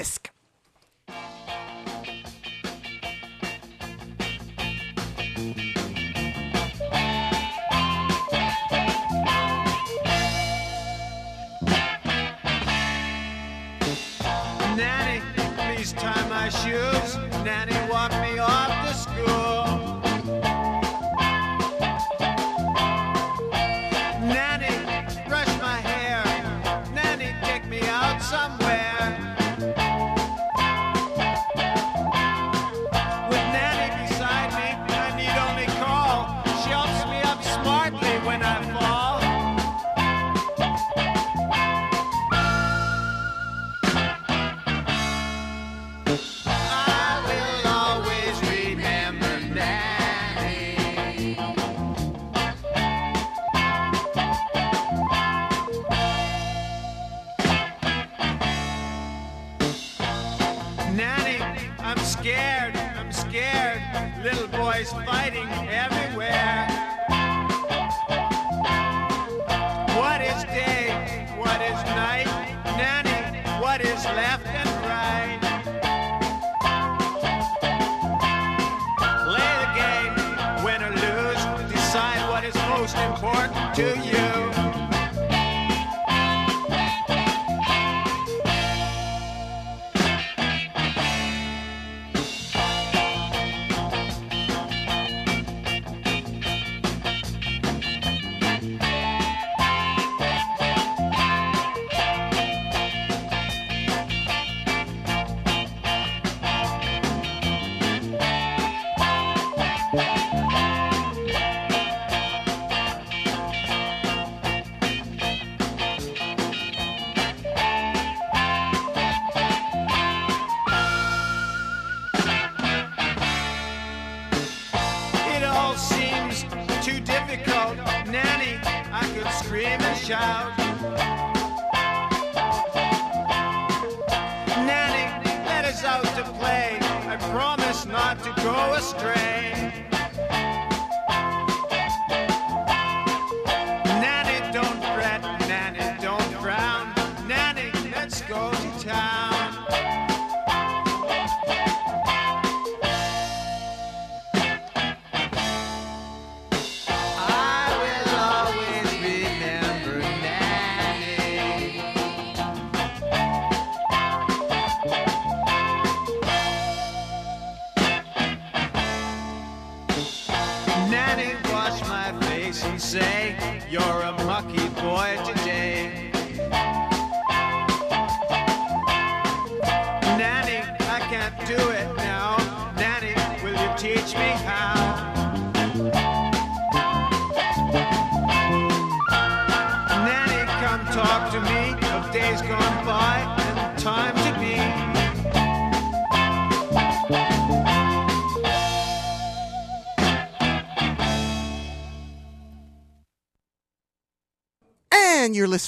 Isk. Nanny, please tie my shoes. Nanny,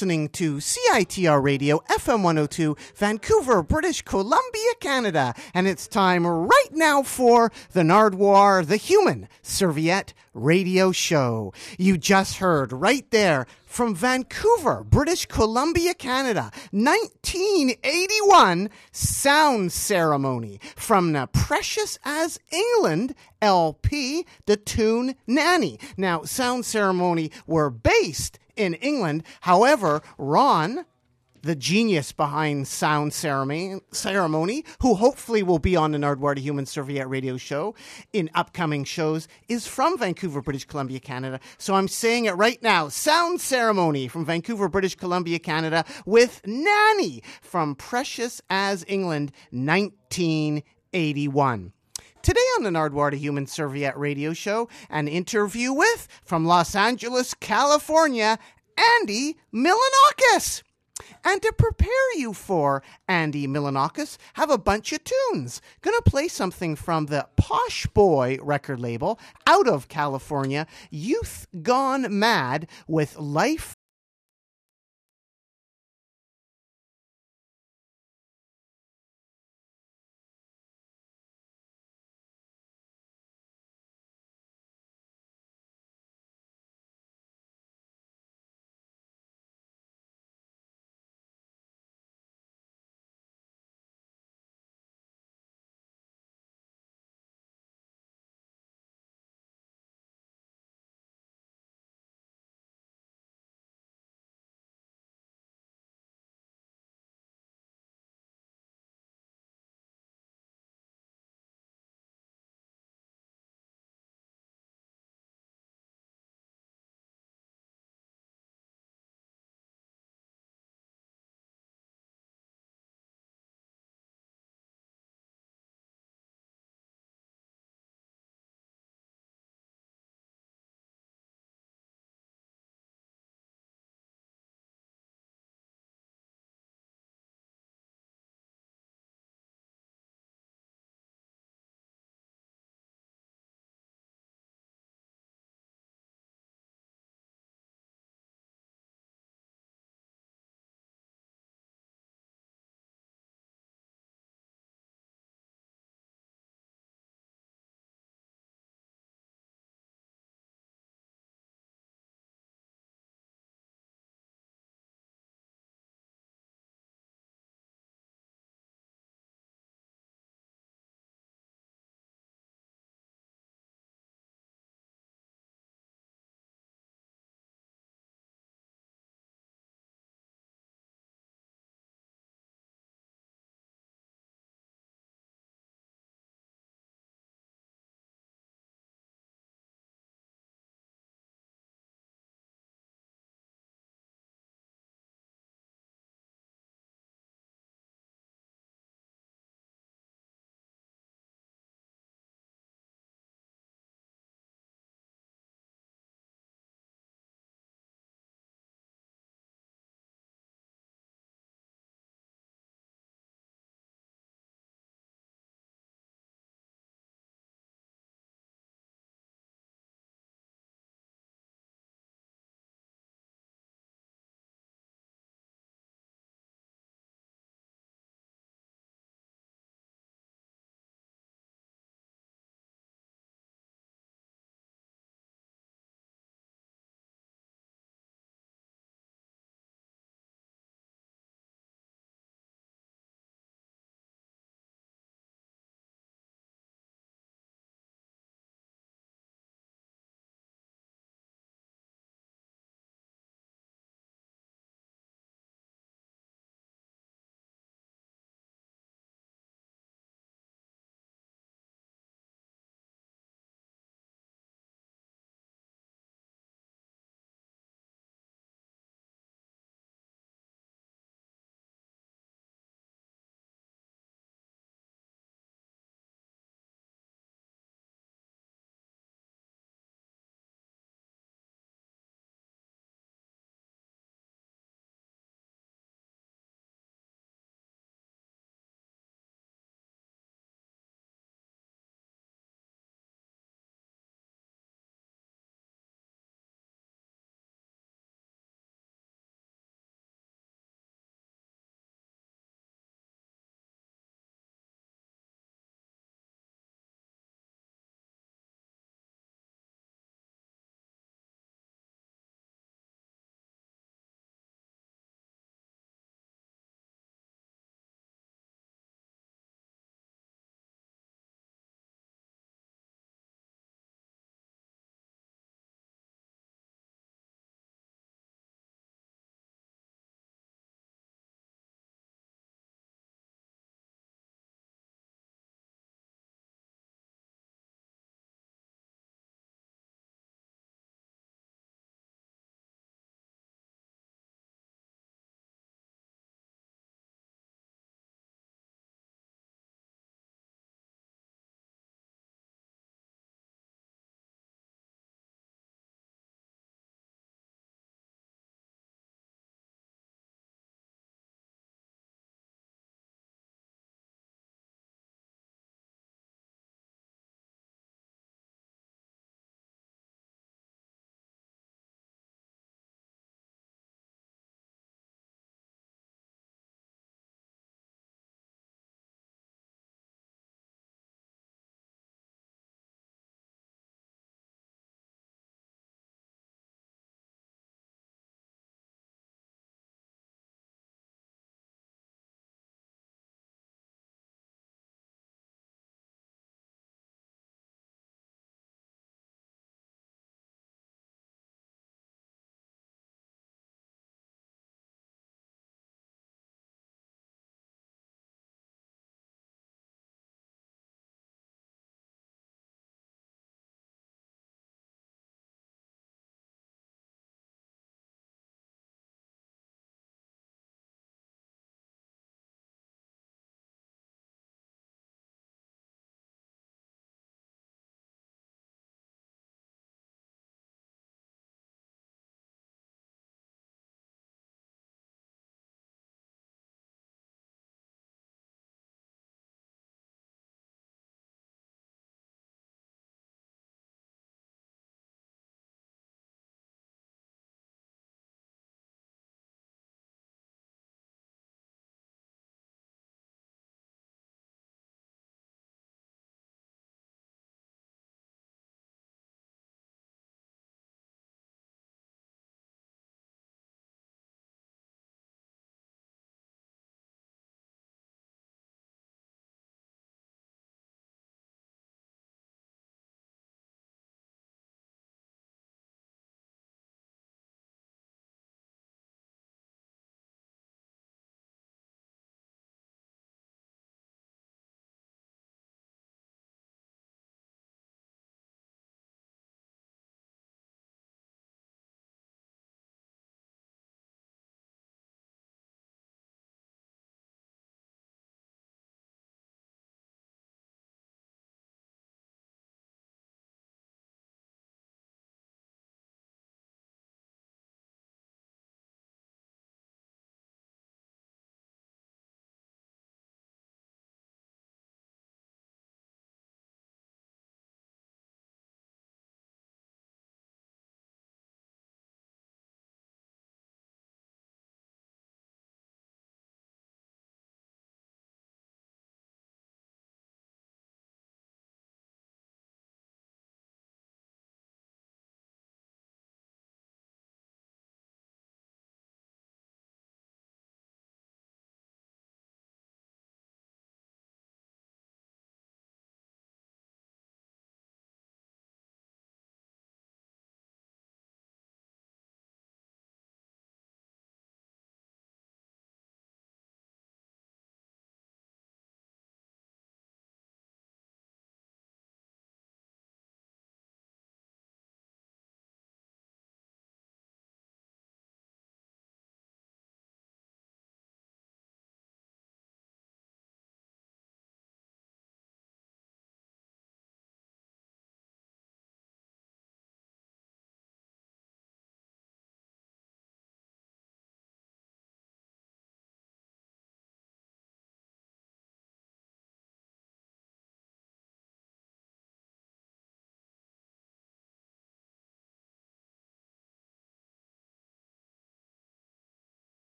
listening to CITR Radio, FM 102, Vancouver, British Columbia, Canada. And it's time right now for the Nardwuar, the Human Serviette Radio Show. You just heard right there from Vancouver, British Columbia, Canada, 1981 Sound Ceremony from the Precious as England LP, the tune Nanny. Now, Sound Ceremony were based in England. However, Ron, the genius behind Sound Ceremony, who hopefully will be on the Nardwuar the Human Serviette radio show in upcoming shows, is from Vancouver, British Columbia, Canada. So I'm saying it right now. Sound Ceremony from Vancouver, British Columbia, Canada, with Nanny from Precious as England, 1981. Today on the Nardwuar the Human Serviette radio show, an interview with, from Los Angeles, California, Andy Milonakis. And to prepare you for Andy Milonakis, have a bunch of tunes. Gonna play something from the Posh Boy record label out of California, Youth Gone Mad with Life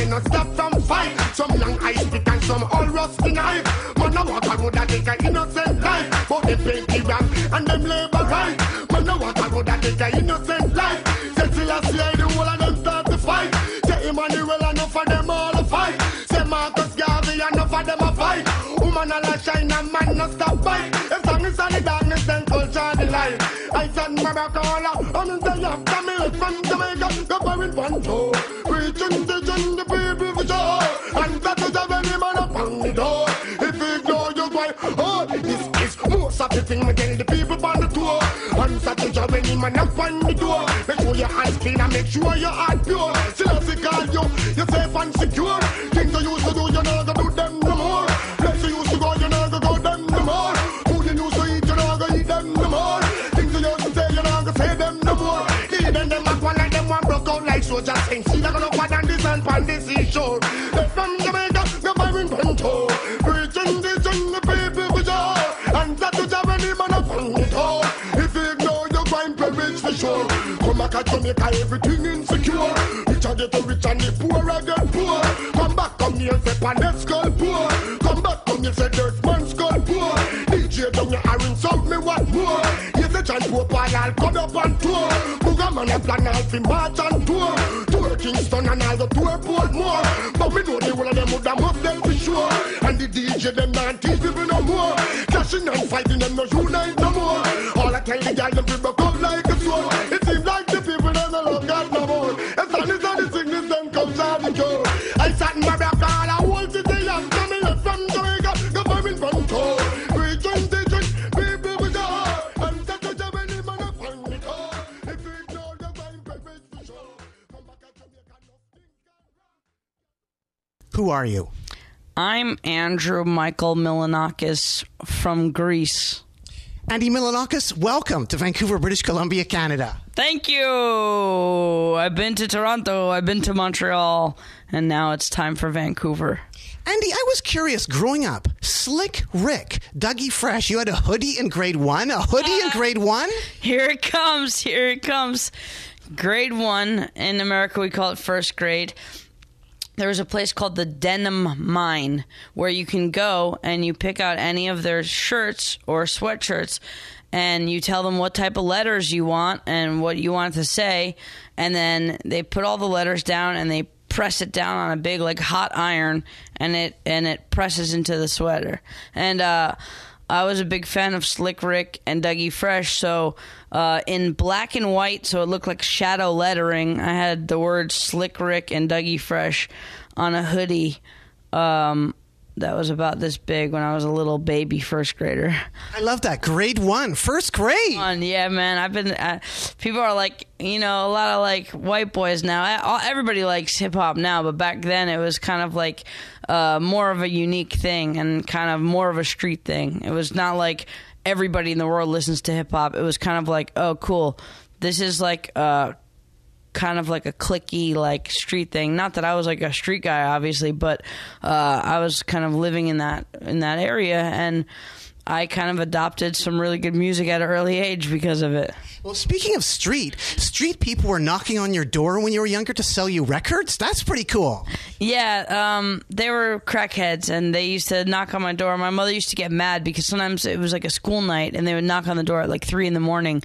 they not stop from fight. Some young ice stick and some all rusty knife. Man, I walk a road that take a innocent life. But they pay the and them labor right. Man, I walk a road that take a innocent life. Say till I see the whole of them start to fight. Say Emmanuel enough of them all a fight. Say Marcus Garvey enough of them a fight. Woman all a shine and man no stop fight. Song the darkness then culture the light. I said Maracola, I'm in the come here from Jamaica, the foreign one too. Preaching, teaching the people for sure. And that is a very man up on the door. If you ignore your boy, oh, this is most of the thing me tell the people on the tour. And such a job him man up the door. Make sure your hands clean and make sure your heart pure. Still he call you, you're safe and secure. Soldiers. Saying, see, they're gonna fight on this and on this seashore. They from Jamaica, they're firing. Preaching and the people for sure. And that is a very man up on. If you ignore your crime, perish for sure. Come back at Jamaica, everything insecure. Rich are get rich and the poor are get poor. Come back, come here, say Panet skull poor. Come back, come here, say Dirt Man skull poor. DJ down your iron south, me what more? Yes, the chant I'll come up on tour. Booger man, I plan all fi march on tour. Tour Kingston and all the tour Portmore. But me know the whole of them would have must them for sure. And the DJ them not teach people no more. Clashing and fighting them no unite no more. All I tell the guys them people come like a sword. It seems like the people them no love God no more. As long as all the sickness them comes out the cure. I sat in my Who are you? I'm Andrew Michael Milonakis from Greece. Andy Milonakis, welcome to Vancouver, British Columbia, Canada. Thank you. I've been to Toronto, I've been to Montreal, and now it's time for Vancouver. Andy, I was curious growing up. Slick Rick, Dougie Fresh, you had a hoodie in grade one? A hoodie in grade one? Here it comes. Here it comes. Grade one. In America, we call it first grade. There was a place called the Denim Mine where you can go and you pick out any of their shirts or sweatshirts and you tell them what type of letters you want and what you want to say. And then they put all the letters down and they press it down on a big like hot iron and it and it presses into the sweater. And uh I was a big fan of Slick Rick and Dougie Fresh, so uh, in black and white, so it looked like shadow lettering. I had the words Slick Rick and Dougie Fresh on a hoodie um, that was about this big when I was a little baby first grader. I love that. Grade one, first grade. One, yeah, man. I've been. Uh, people are like, you know, a lot of like white boys now. I- all- Everybody likes hip hop now, but back then it was kind of like uh, more of a unique thing and kind of more of a street thing. It was not like everybody in the world listens to hip hop. It was kind of like, oh, cool. This is like uh, kind of like a clicky like street thing. Not that I was like a street guy, obviously, but uh, I was kind of living in that in that area, and I kind of adopted some really good music at an early age because of it. Well, speaking of street, street people were knocking on your door when you were younger to sell you records. That's pretty cool. Yeah, um, they were crackheads, and they used to knock on my door. My mother used to get mad because sometimes it was like a school night, and they would knock on the door at like three in the morning,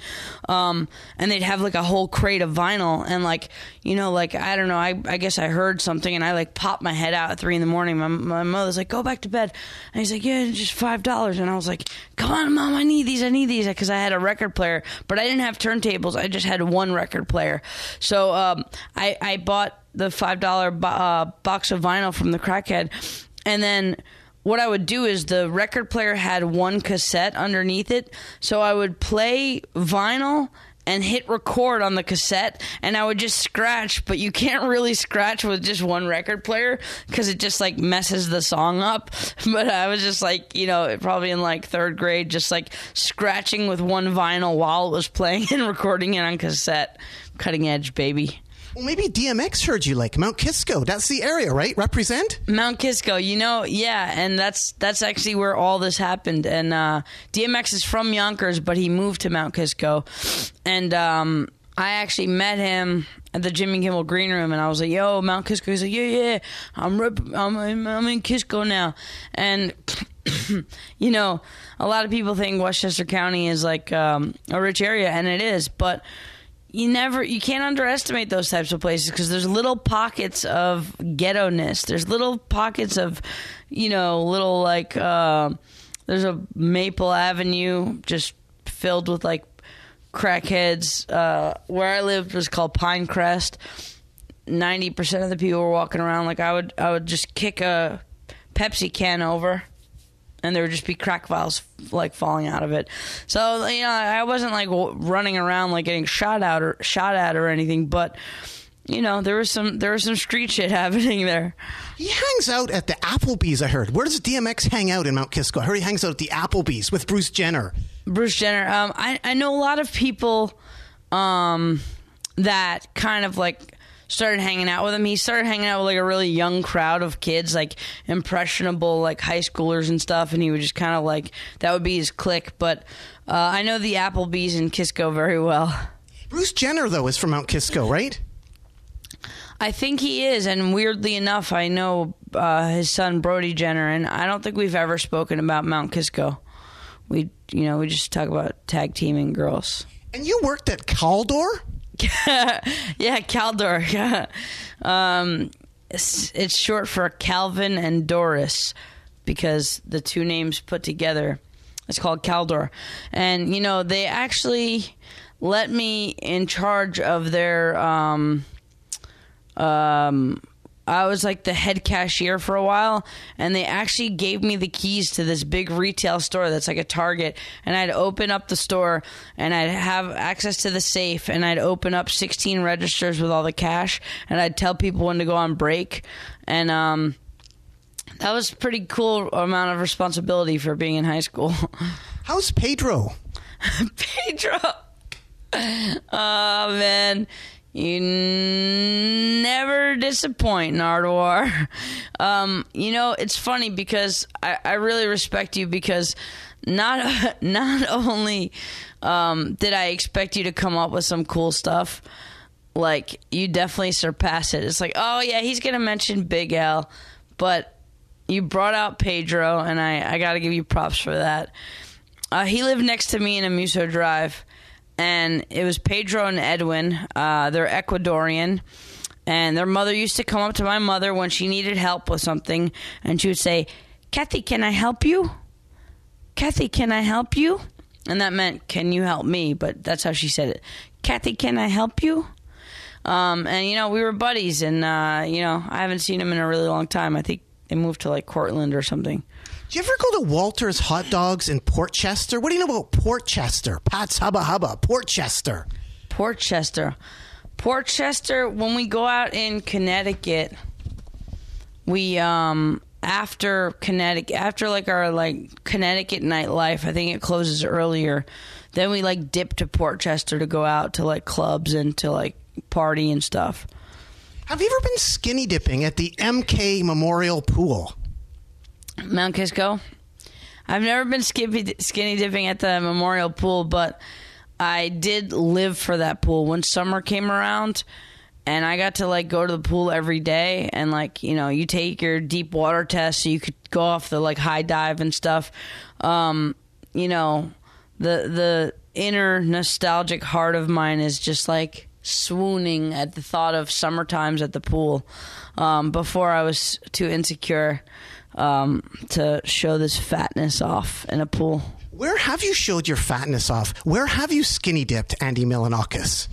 um, and they'd have like a whole crate of vinyl, and like you know, like I don't know, I, I guess I heard something, and I like popped my head out at three in the morning. My, my mother's like, "Go back to bed," and he's like, "Yeah, just five dollars," and I was like, "Come on, mom, I need these, I need these," because I had a record player, but I didn't have turntables. I just had one record player, so um, I I bought the five dollar bo- uh, box of vinyl from the crackhead, and then what I would do is the record player had one cassette underneath it, so I would play vinyl and hit record on the cassette and I would just scratch, but you can't really scratch with just one record player because it just like messes the song up. But I was just like, you know, probably in like third grade, just like scratching with one vinyl while it was playing and recording it on cassette. Cutting edge, baby. Well, maybe DMX heard you like Mount Kisco. That's the area, right? Represent? Mount Kisco, you know, yeah, and that's that's actually where all this happened. And uh, DMX is from Yonkers, but he moved to Mount Kisco, and um, I actually met him at the Jimmy Kimmel Green Room, and I was like, "Yo, Mount Kisco." He's like, "Yeah, yeah, I'm rep- I'm I'm in Kisco now," and you know, a lot of people think Westchester County is like um, a rich area, and it is, but you never you can't underestimate those types of places because there's little pockets of ghetto ness there's little pockets of you know little like uh, there's a maple avenue just filled with like crackheads. Uh, where i lived was called pinecrest. 90% of the people were walking around. Like i would i would just kick a pepsi can over and there would just be crack vials like falling out of it. So you know, I wasn't like w- running around like getting shot out or shot at or anything, but you know, there was some there was some street shit happening there. He hangs out at the Applebee's. I heard. Where does DMX hang out in Mount Kisco? I heard he hangs out at the Applebee's with Bruce Jenner. Bruce Jenner. Um, I I know a lot of people um, that kind of like started hanging out with him. He started hanging out with like a really young crowd of kids, like impressionable, like high schoolers and stuff. And he would just kind of like that would be his clique. But uh, I know the Applebee's in Kisco very well. Bruce Jenner though is from Mount Kisco, right? I think he is, and weirdly enough, I know uh, his son Brody Jenner, and I don't think we've ever spoken about Mount Kisco. We, you know, we just talk about tag teaming girls. And you worked at Caldor? yeah, Caldor. um, it's, it's short for Calvin and Doris because the two names put together. It's called Caldor, and you know they actually let me in charge of their. Um, um, I was like the head cashier for a while, and they actually gave me the keys to this big retail store that's like a Target. And I'd open up the store, and I'd have access to the safe, and I'd open up 16 registers with all the cash, and I'd tell people when to go on break. And um, that was a pretty cool amount of responsibility for being in high school. How's Pedro? Pedro. Oh man, you never disappoint, Nardwuar. Um, you know, it's funny because I, I really respect you because not not only um, did I expect you to come up with some cool stuff, like you definitely surpass it. It's like, oh yeah, he's gonna mention Big L, but you brought out Pedro, and I, I got to give you props for that. Uh, he lived next to me in Amuso Drive, and it was Pedro and Edwin. Uh, they're Ecuadorian, and their mother used to come up to my mother when she needed help with something, and she would say, Kathy, can I help you? Kathy, can I help you? And that meant, can you help me? But that's how she said it. Kathy, can I help you? Um, and, you know, we were buddies, and, uh, you know, I haven't seen him in a really long time. I think they moved to, like, Cortland or something. Do you ever go to Walter's Hot Dogs in Portchester? What do you know about Portchester? Pat's Hubba Hubba, Portchester. Portchester. Portchester, when we go out in Connecticut, we um after Connecticut after like our like Connecticut nightlife, I think it closes earlier. Then we like dip to Portchester to go out to like clubs and to like party and stuff. Have you ever been skinny dipping at the MK Memorial Pool? Mount Kisco. I've never been skippy, skinny dipping at the memorial pool, but I did live for that pool when summer came around. And I got to like go to the pool every day, and like you know, you take your deep water test, so you could go off the like high dive and stuff. Um, you know, the the inner nostalgic heart of mine is just like swooning at the thought of summer times at the pool. Um, before I was too insecure um, to show this fatness off in a pool. Where have you showed your fatness off? Where have you skinny dipped, Andy Milonakis?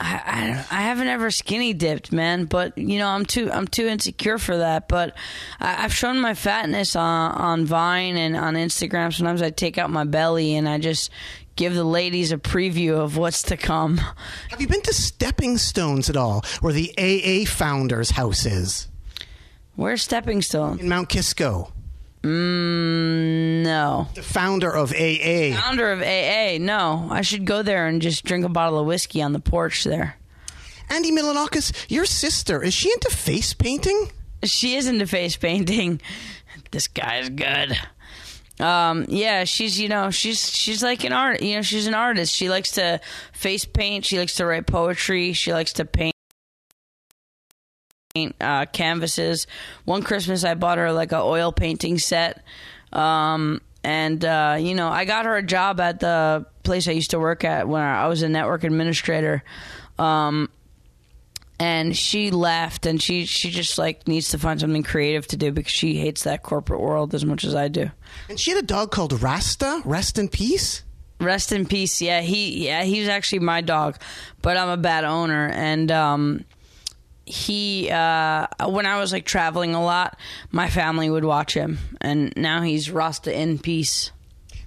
I, I, I haven't ever skinny dipped, man. But you know, I'm too I'm too insecure for that. But I, I've shown my fatness on on Vine and on Instagram. Sometimes I take out my belly and I just give the ladies a preview of what's to come. Have you been to Stepping Stones at all, where the AA founder's house is? Where's Stepping Stone? In Mount Kisco. Mm, no. The founder of AA. Founder of AA. No, I should go there and just drink a bottle of whiskey on the porch there. Andy Milonakis, your sister, is she into face painting? She is into face painting. This guy's good. um, yeah, she's you know she's she's like an art. You know, she's an artist. She likes to face paint. She likes to write poetry. She likes to paint. Uh, canvases. One Christmas, I bought her like a oil painting set, um, and uh, you know, I got her a job at the place I used to work at when I was a network administrator. Um, and she left and she she just like needs to find something creative to do because she hates that corporate world as much as I do. And she had a dog called Rasta. Rest in peace. Rest in peace. Yeah, he yeah, he's actually my dog, but I'm a bad owner and um he uh when I was like traveling a lot, my family would watch him and now he's Rasta in peace.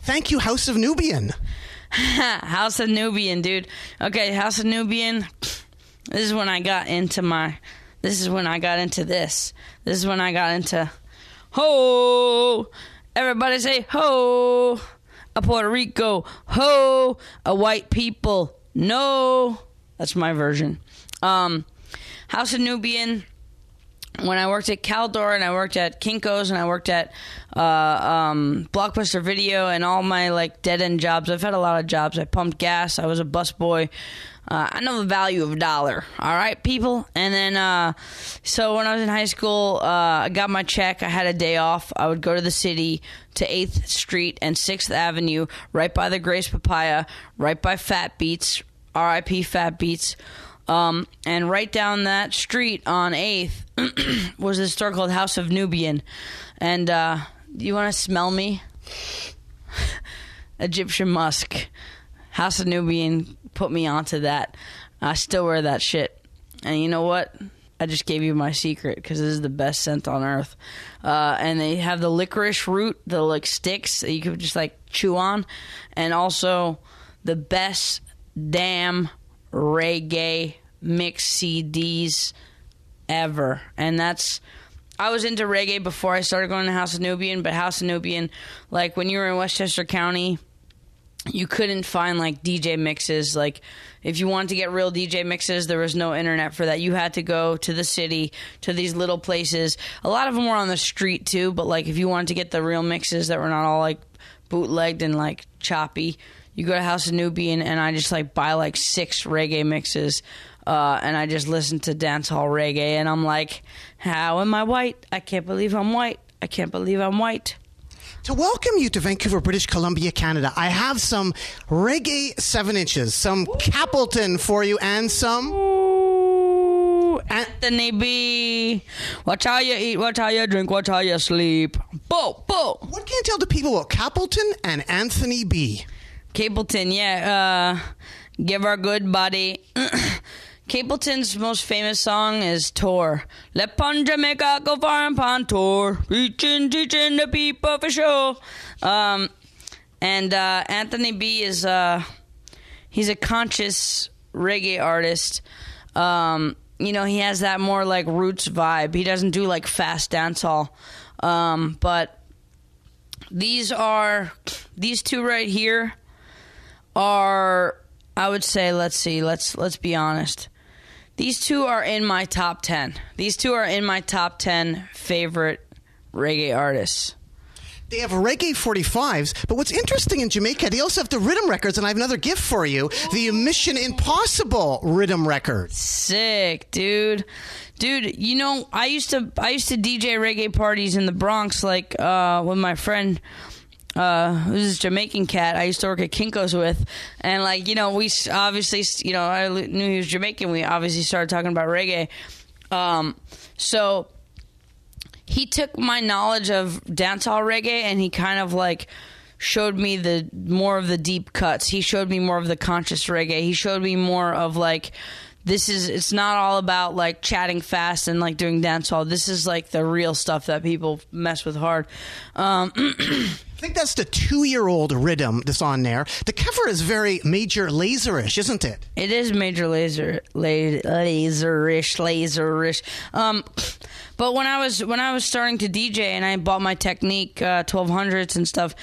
Thank you, House of Nubian. House of Nubian, dude. Okay, House of Nubian. This is when I got into my. This is when I got into this. This is when I got into. Ho! Everybody say ho! A Puerto Rico, ho! A white people, no! That's my version. Um, House of Nubian. When I worked at Caldor and I worked at Kinkos and I worked at uh, um, Blockbuster Video and all my like dead end jobs, I've had a lot of jobs. I pumped gas. I was a busboy. Uh, I know the value of a dollar. All right, people. And then, uh, so when I was in high school, uh, I got my check. I had a day off. I would go to the city to 8th Street and 6th Avenue, right by the Gray's Papaya, right by Fat Beats, RIP Fat Beats. Um, and right down that street on 8th was a store called House of Nubian. And uh, you want to smell me? Egyptian musk. House of Nubian put me onto that. I still wear that shit. And you know what? I just gave you my secret because this is the best scent on earth. Uh, and they have the licorice root, the like sticks that you could just like chew on, and also the best damn reggae mix CDs ever. And that's I was into reggae before I started going to House of Nubian, but House of Nubian, like when you were in Westchester County, you couldn't find like DJ mixes. Like if you wanted to get real DJ mixes, there was no internet for that. You had to go to the city to these little places. A lot of them were on the street too, but like if you wanted to get the real mixes that were not all like bootlegged and like choppy, you go to House of Nubian and I just like buy like six reggae mixes. Uh, and I just listen to dancehall reggae, and I'm like, "How am I white? I can't believe I'm white. I can't believe I'm white." To welcome you to Vancouver, British Columbia, Canada, I have some reggae seven inches, some Capleton for you, and some. Ooh, Anthony B. Watch how you eat, watch how you drink, watch how you sleep. Bo, bo. What can you tell the people about Capleton and Anthony B? Capleton, yeah. Uh, give our good body. Capleton's most famous song is Tour. Let pon Jamaica go far and pon tour. Reaching, teaching the people for sure. Um, and uh, Anthony B is uh, he's a conscious reggae artist. Um, you know, he has that more like roots vibe. He doesn't do like fast dancehall. Um, but these are these two right here are I would say let's see, let's let's be honest. These two are in my top 10. These two are in my top 10 favorite reggae artists. They have reggae 45s, but what's interesting in Jamaica, they also have the rhythm records, and I have another gift for you the Mission Impossible rhythm records. Sick, dude. Dude, you know, I used to I used to DJ reggae parties in the Bronx like uh with my friend uh, this Jamaican cat I used to work at Kinko's with, and like you know we obviously you know I knew he was Jamaican. We obviously started talking about reggae. Um, so he took my knowledge of dancehall reggae and he kind of like showed me the more of the deep cuts. He showed me more of the conscious reggae. He showed me more of like this is it's not all about like chatting fast and like doing dancehall. This is like the real stuff that people mess with hard. Um, think that's the two year old rhythm that's on there. The cover is very Major Lazerish, isn't it? It is Major Lazer, la- laserish, laserish. Um, but when I was when I was starting to DJ and I bought my Technics uh, twelve hundreds and stuff,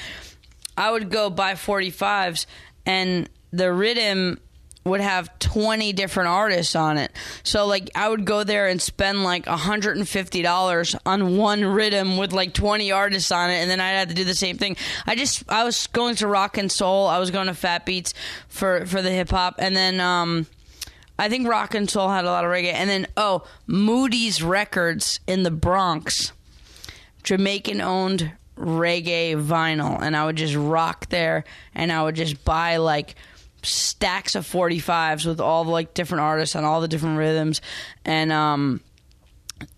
I would go buy forty fives, and the rhythm would have 20 different artists on it. So like I would go there and spend like $150 on one rhythm with like 20 artists on it and then I'd have to do the same thing. I just I was going to rock and soul, I was going to fat beats for for the hip hop and then um I think rock and soul had a lot of reggae and then oh, Moody's Records in the Bronx. Jamaican owned reggae vinyl and I would just rock there and I would just buy like stacks of 45s with all the like different artists on all the different rhythms and um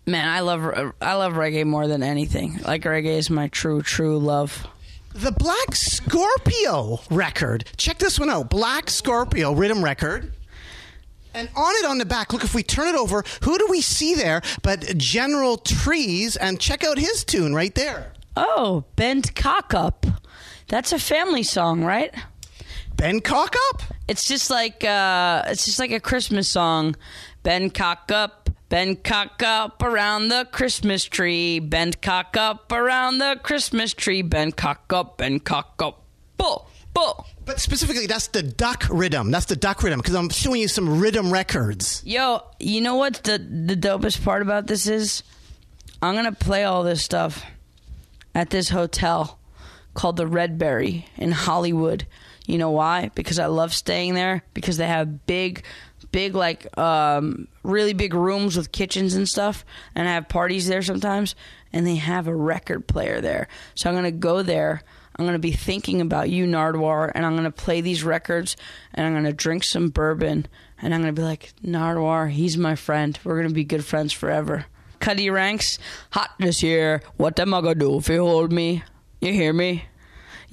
man I love I love reggae more than anything like reggae is my true true love The Black Scorpio record. Check this one out. Black Scorpio rhythm record. And on it on the back, look, if we turn it over, who do we see there but General Trees? And check out his tune right there. oh bent cock up that's a family song right Ben Cock Up? it's just like uh it's just like a christmas song. Ben cock up Ben cock up around the christmas tree. Ben cock up around the christmas tree. Ben cock up Ben cock up. Bull bull. But specifically, that's the duck rhythm. That's the duck rhythm because I'm showing you some rhythm records. yo you know what the the dopest part about this is? I'm gonna play all this stuff at this hotel called the Redbury in hollywood you know why because i love staying there because they have big big like um, really big rooms with kitchens and stuff and i have parties there sometimes and they have a record player there so i'm gonna go there i'm gonna be thinking about you Nardwuar and i'm gonna play these records and i'm gonna drink some bourbon and i'm gonna be like Nardwuar he's my friend we're gonna be good friends forever Cutty Ranks hot this year. What am I gonna do if you hold me? You hear me?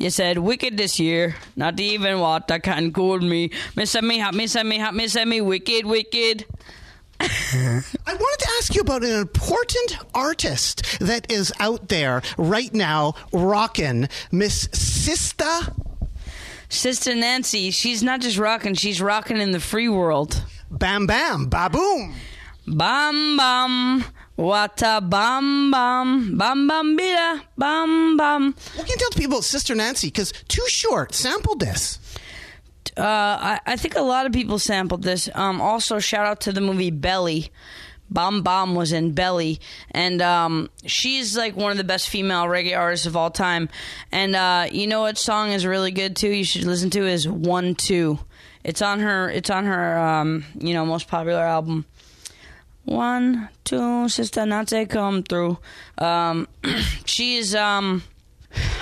You said wicked this year, not even water can cool me. Miss me hot, me send me hot, me send me wicked, wicked. I wanted to ask you about an important artist that is out there right now rocking Miss Sista Sister Nancy, she's not just rocking, she's rocking in the free world. Bam Bam Baboom. Bam bam, wata bam bam, bam bam bida, bam bam. What can you tell people Sister Nancy? Because Too Short sampled this. uh, I, I think a lot of people sampled this. Um, also, shout out to the movie Belly. Bam Bam was in Belly, and um, she's like one of the best female reggae artists of all time. And uh, you know what song is really good too? You should listen to is One Two. It's on her. It's on her. Um, you know, most popular album. One, two, sister Nancy come through. Um, she's um,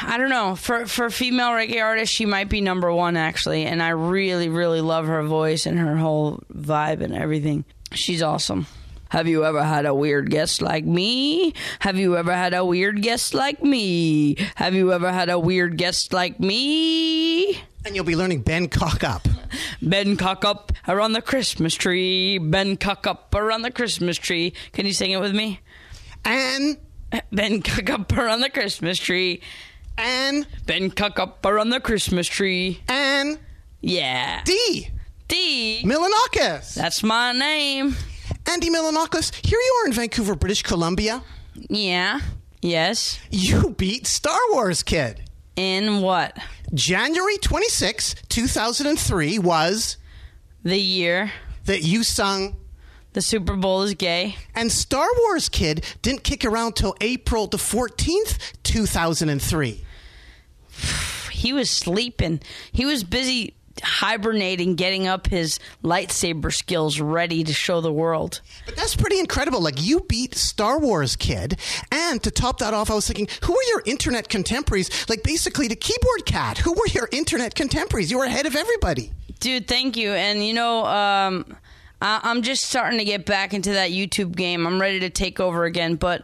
I don't know. For for female reggae artist, she might be number one actually, and I really really love her voice and her whole vibe and everything. She's awesome. Have you ever had a weird guest like me? Have you ever had a weird guest like me? Have you ever had a weird guest like me? And you'll be learning Ben Cock Up. Ben cock up around the Christmas tree. Ben cock up around the Christmas tree. Can you sing it with me? And, Ben cock up around the Christmas tree. and, Ben cock up around the Christmas tree. and Yeah. D. D. Milonakis. That's my name. Andy Milonakis, here you are in Vancouver, British Columbia. Yeah. Yes. You beat Star Wars Kid. In what? January 26, 2003 was The year that you sung the Super Bowl is gay. and Star Wars Kid didn't kick around till April the 14th, 2003. He was sleeping. He was busy hibernating, getting up his lightsaber skills ready to show the world. But that's pretty incredible. Like you beat Star Wars Kid, and to top that off, I was thinking, who were your internet contemporaries? Like basically the keyboard cat. Who were your internet contemporaries? You were ahead of everybody. Dude, thank you. And you know, um, I- I'm just starting to get back into that YouTube game. I'm ready to take over again, but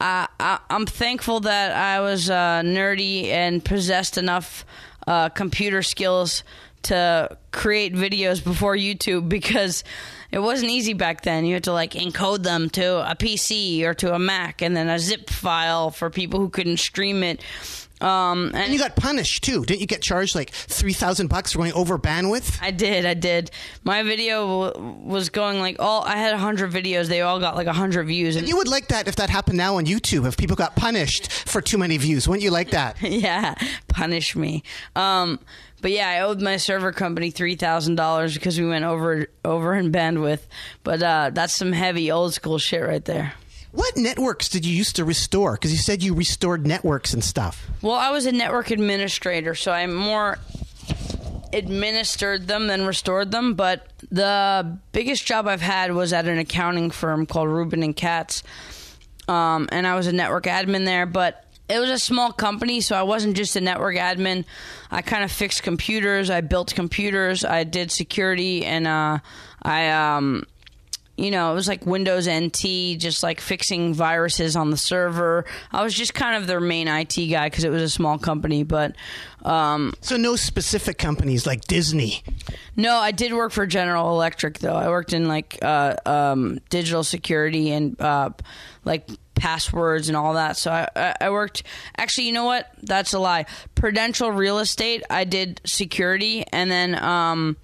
uh, I- I'm thankful that I was uh, nerdy and possessed enough uh, computer skills to create videos before YouTube because it wasn't easy back then. You had to like encode them to a PC or to a Mac and then a zip file for people who couldn't stream it. Um, and And you got punished too. Didn't you get charged like three thousand bucks for going over bandwidth? I did, I did. My video w- was going like all. I had hundred videos. They all got like hundred views, and You would like that if that happened now on YouTube. If people got punished for too many views, wouldn't you like that? yeah, punish me. Um, but yeah, I owed my server company three thousand dollars because we went over over in bandwidth. But uh, that's some heavy old school shit right there. What networks did you used to restore? Because you said you restored networks and stuff. Well, I was a network administrator, so I more administered them than restored them. But the biggest job I've had was at an accounting firm called Rubin and Katz, um, and I was a network admin there. But it was a small company, so I wasn't just a network admin. I kind of fixed computers, I built computers, I did security, and uh, I. Um, you know, it was like Windows NT, just like fixing viruses on the server. I was just kind of their main IT guy because it was a small company. But um, So no specific companies like Disney. no, I did work for General Electric though. I worked in like uh, um, digital security and uh, like passwords and all that. So I, I- worked. Actually, you know what? That's a lie. Prudential Real Estate. I did security, and then um,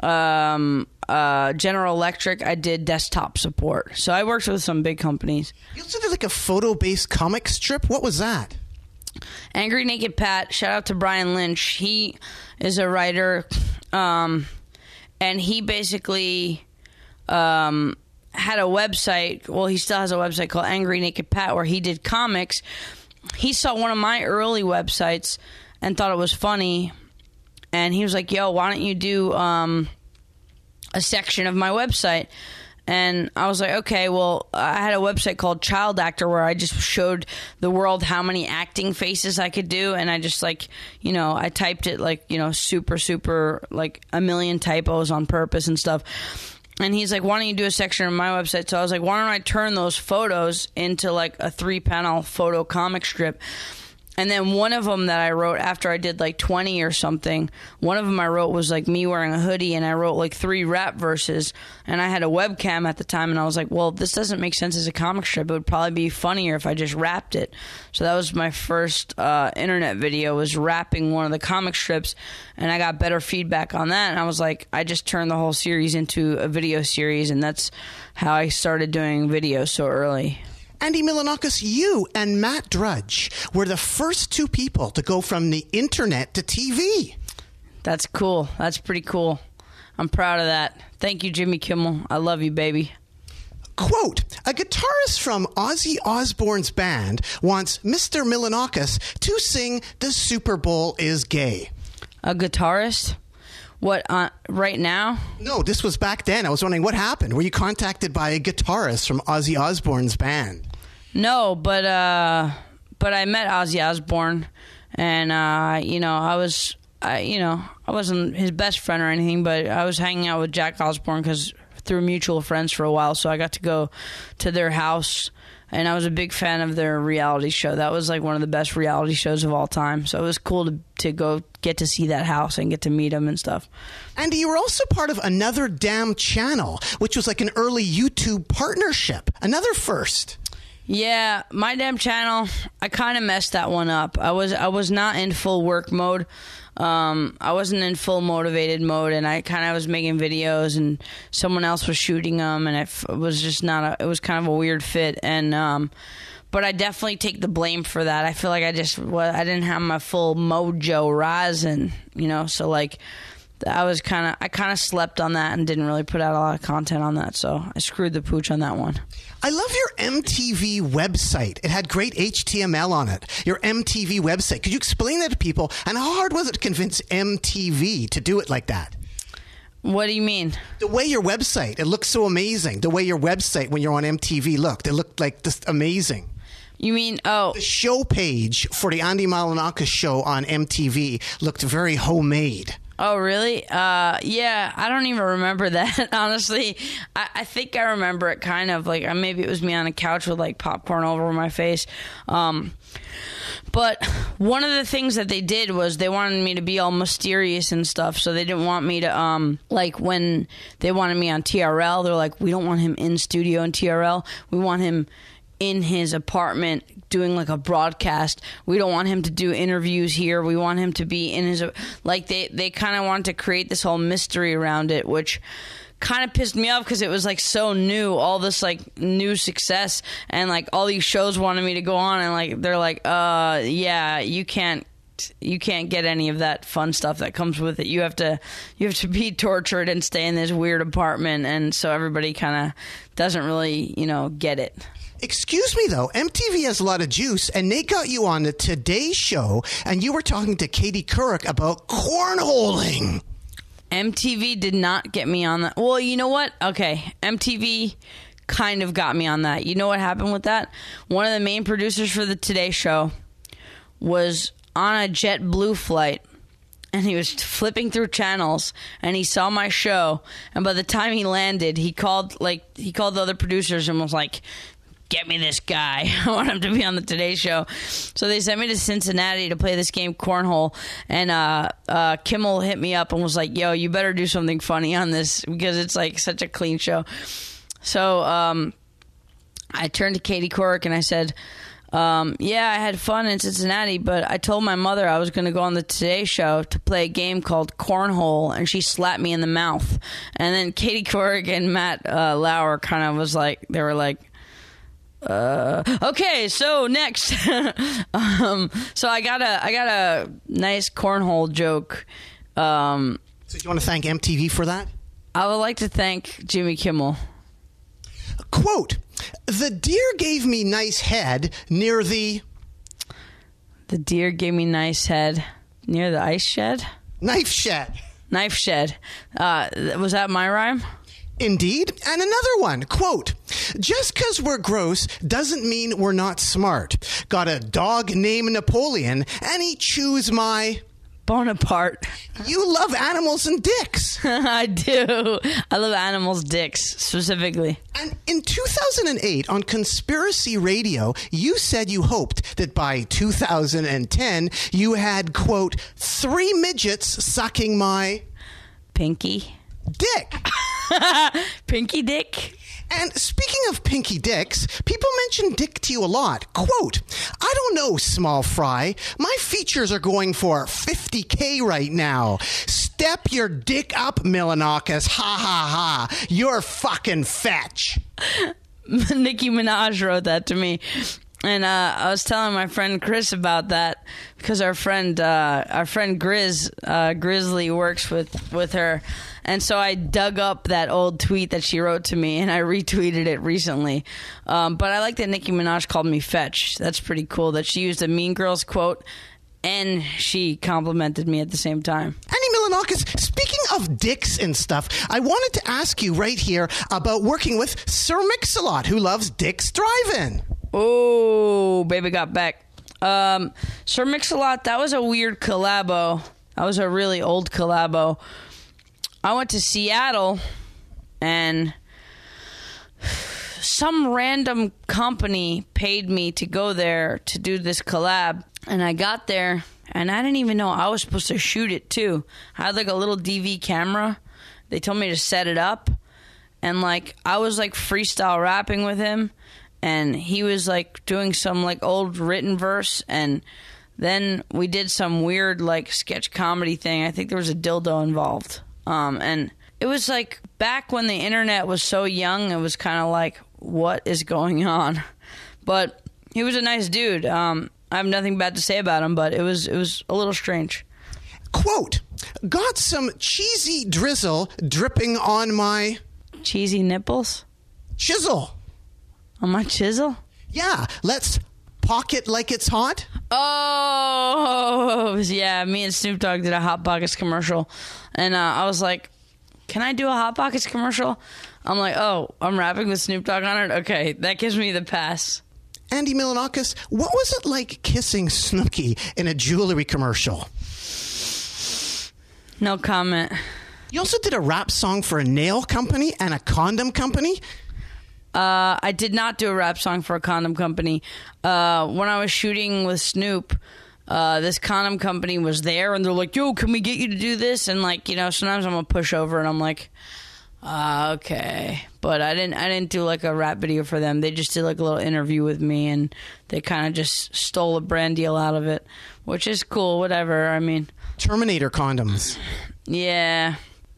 um, uh, General Electric. I did desktop support. So I worked with some big companies. You also did like a photo-based comic strip. What was that? Angry Naked Pat, shout out to Brian Lynch. He is a writer, um, and he basically um, had a website. Well, he still has a website called Angry Naked Pat where he did comics. He saw one of my early websites and thought it was funny, and he was like, "Yo, why don't you do um, a section of my website?" And I was like, okay, well, I had a website called Child Actor where I just showed the world how many acting faces I could do. And I just like, you know, I typed it like, you know, super, super, like a million typos on purpose and stuff. And he's like, why don't you do a section on my website? So I was like, why don't I turn those photos into like a three panel photo comic strip? And then one of them that I wrote after I did like 20 or something, one of them I wrote was like me wearing a hoodie and I wrote like three rap verses. And I had a webcam at the time and I was like, well, this doesn't make sense as a comic strip. It would probably be funnier if I just rapped it. So that was my first uh, internet video was rapping one of the comic strips and I got better feedback on that. And I was like, I just turned the whole series into a video series and that's how I started doing videos so early. Andy Milonakis, you and Matt Drudge were the first two people to go from the internet to TV. That's cool. That's pretty cool. I'm proud of that. Thank you, Jimmy Kimmel. I love you, baby. Quote, a guitarist from Ozzy Osbourne's band wants Mr. Milonakis to sing The Super Bowl is Gay. A guitarist? What, uh, right now? No, this was back then. I was wondering what happened. Were you contacted by a guitarist from Ozzy Osbourne's band? No, but, uh, but I met Ozzy Osbourne and, uh, you know, I was, I, you know, I wasn't his best friend or anything, but I was hanging out with Jack Osbourne because through mutual friends for a while. So I got to go to their house and I was a big fan of their reality show. That was like one of the best reality shows of all time. So it was cool to, to go get to see that house and get to meet him and stuff. And you were also part of Another Damn Channel, which was like an early YouTube partnership. Another first. Yeah, my damn channel. I kind of messed that one up. I was I was not in full work mode. Um, I wasn't in full motivated mode, and I kind of was making videos, and someone else was shooting them, and it f- was just not. A, it was kind of a weird fit, and um, but I definitely take the blame for that. I feel like I just well, I didn't have my full mojo rising, you know. So like, I was kind of I kind of slept on that and didn't really put out a lot of content on that. So I screwed the pooch on that one. I love your MTV website. It had great HTML on it. Your MTV website. Could you explain that to people? And how hard was it to convince MTV to do it like that? What do you mean? The way your website, it looks so amazing. The way your website, when you're on MTV, looked, it looked like just amazing. You mean oh The show page for the Andy Milonakis show on MTV looked very homemade. Oh, really? Uh, yeah, I don't even remember that, honestly. I, I think I remember it kind of like uh, maybe it was me on a couch with like popcorn all over my face. Um, but one of the things that they did was they wanted me to be all mysterious and stuff. So they didn't want me to, um, like when they wanted me on TRL, they're like, we don't want him in studio in TRL. We want him in his apartment doing like a broadcast. We don't want him to do interviews here. We want him to be in his like they they kind of wanted to create this whole mystery around it, which kind of pissed me off because it was like so new all this like new success and like all these shows wanted me to go on and like they're like uh yeah you can't you can't get any of that fun stuff that comes with it you have to you have to be tortured and stay in this weird apartment and so everybody kind of doesn't really you know get it Excuse me though, MTV has a lot of juice, and they got you on the Today Show, and you were talking to Katie Couric about cornholing. MTV did not get me on that. Well, you know what? Okay, MTV kind of got me on that. You know what happened with that? One of the main producers for the Today Show was on a JetBlue flight and he was flipping through channels and he saw my show and by the time he landed he called like he called the other producers and was like get me this guy. I want him to be on the today show. So they sent me to cincinnati to play this game cornhole and uh, uh, kimmel hit me up and was like yo you better do something funny on this because it's like such a clean show. So um, i turned to katie Couric and i said um, yeah, I had fun in Cincinnati, but I told my mother I was going to go on the Today Show to play a game called Cornhole, and she slapped me in the mouth. And then Katie Couric and Matt uh, Lauer kind of was like, they were like, uh, okay, so next, um, so I got a I got a nice cornhole joke. Um, So you want to thank MTV for that? I would like to thank Jimmy Kimmel. Quote: The deer gave me nice head near the The deer gave me nice head near the ice shed, knife shed. knife shed. Uh, was that my rhyme? Indeed. And another one, quote, just because we're gross doesn't mean we're not smart. Got a dog named Napoleon and he chews my. Bonaparte. You love animals and dicks. I do. I love animals' dicks specifically. And in 2008 on Conspiracy Radio, you said you hoped that by 2010 you had, quote, three midgets sucking my Pinky. Dick. Pinky dick. And speaking of pinky dicks, people mention dick to you a lot. Quote, I don't know, small fry. My features are going for 50K right now. Step your dick up, Milonakis. Ha ha ha. You're fucking fetch. Nicki Minaj wrote that to me. And uh, I was telling my friend Chris about that because our friend, uh, our friend Grizz, uh, Grizzly works with, with her, and so I dug up that old tweet that she wrote to me and I retweeted it recently. Um, but I like that Nicki Minaj called me fetch. That's pretty cool. That she used a Mean Girls quote and she complimented me at the same time. Annie Milonakis, speaking of dicks and stuff, I wanted to ask you right here about working with Sir Mix-a-Lot, who loves Dick's Drive-In. Oh, baby got back. Um, Sir Mix-a-Lot, that was a weird collabo. That was a really old collabo. I went to Seattle and some random company paid me to go there to do this collab. And I got there and I didn't even know I was supposed to shoot it too. I had like a little DV camera. They told me to set it up. And like I was like freestyle rapping with him and he was like doing some like old written verse and then we did some weird like sketch comedy thing. I think there was a dildo involved. Um, and it was like back when the internet was so young, it was kind of like, what is going on? But he was a nice dude. Um, I have nothing bad to say about him, but it was it was a little strange. Quote, got some cheesy drizzle dripping on my Cheesy nipples chisel. on my chisel. Yeah, let's pocket like it's hot. Oh yeah, me and Snoop Dogg did a Hot Pockets commercial, and uh, I was like, "Can I do a Hot Pockets commercial?" I'm like, "Oh, I'm rapping with Snoop Dogg on it. Okay, that gives me the pass." Andy Milonakis, what was it like kissing Snooki in a jewelry commercial? No comment. You also did a rap song for a nail company and a condom company. Uh, I did not do a rap song for a condom company. Uh, when I was shooting with Snoop, uh, this condom company was there, and they're like, "Yo, can we get you to do this?" And like, you know, sometimes I'm a pushover, and I'm like, Ah, okay. But I didn't I didn't do like a rap video for them. They just did like a little interview with me and they kind of just stole a brand deal out of it, which is cool, whatever. I mean, Terminator condoms. yeah.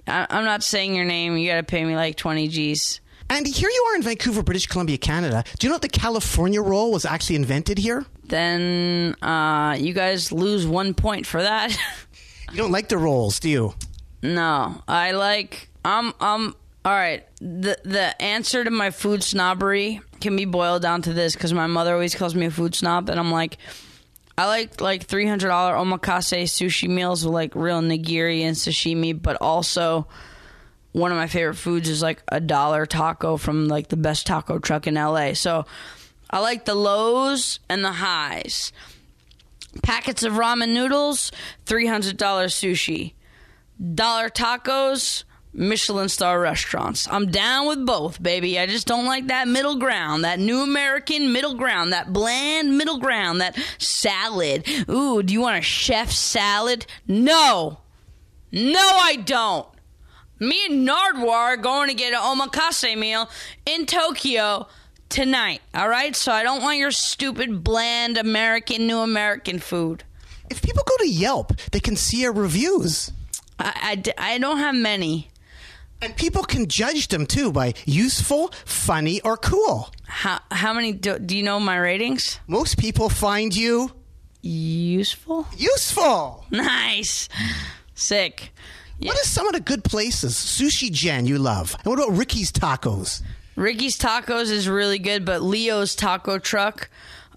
I, I'm not saying your name. You got to pay me like 20 G's. Andy, here you are in Vancouver, British Columbia, Canada. Do you know that the California roll was actually invented here? Then uh, you guys lose one point for that. You don't like the rolls, do you? no, I like. Um, um. All right. The the answer to my food snobbery can be boiled down to this because my mother always calls me a food snob, and I'm like, I like like three hundred dollar omakase sushi meals with like real nigiri and sashimi, but also one of my favorite foods is like a dollar taco from like the best taco truck in LA. So I like the lows and the highs. Packets of ramen noodles, $300 sushi. Dollar tacos, Michelin star restaurants. I'm down with both, baby. I just don't like that middle ground, that new American middle ground, that bland middle ground, that salad. Ooh, do you want a chef salad? No. No, I don't. Me and Nardwuar are going to get an omakase meal in Tokyo tonight, all right? So I don't want your stupid, bland American, new American food. If people go to Yelp, they can see our reviews. I I don't have many. And people can judge them too by useful, funny, or cool. How, how many do, do you know my ratings? Most people find you Useful? useful. Nice. Sick. What are some of the good places? Sushi Gen you love. And what about Ricky's Tacos? Ricky's Tacos is really good, but Leo's Taco Truck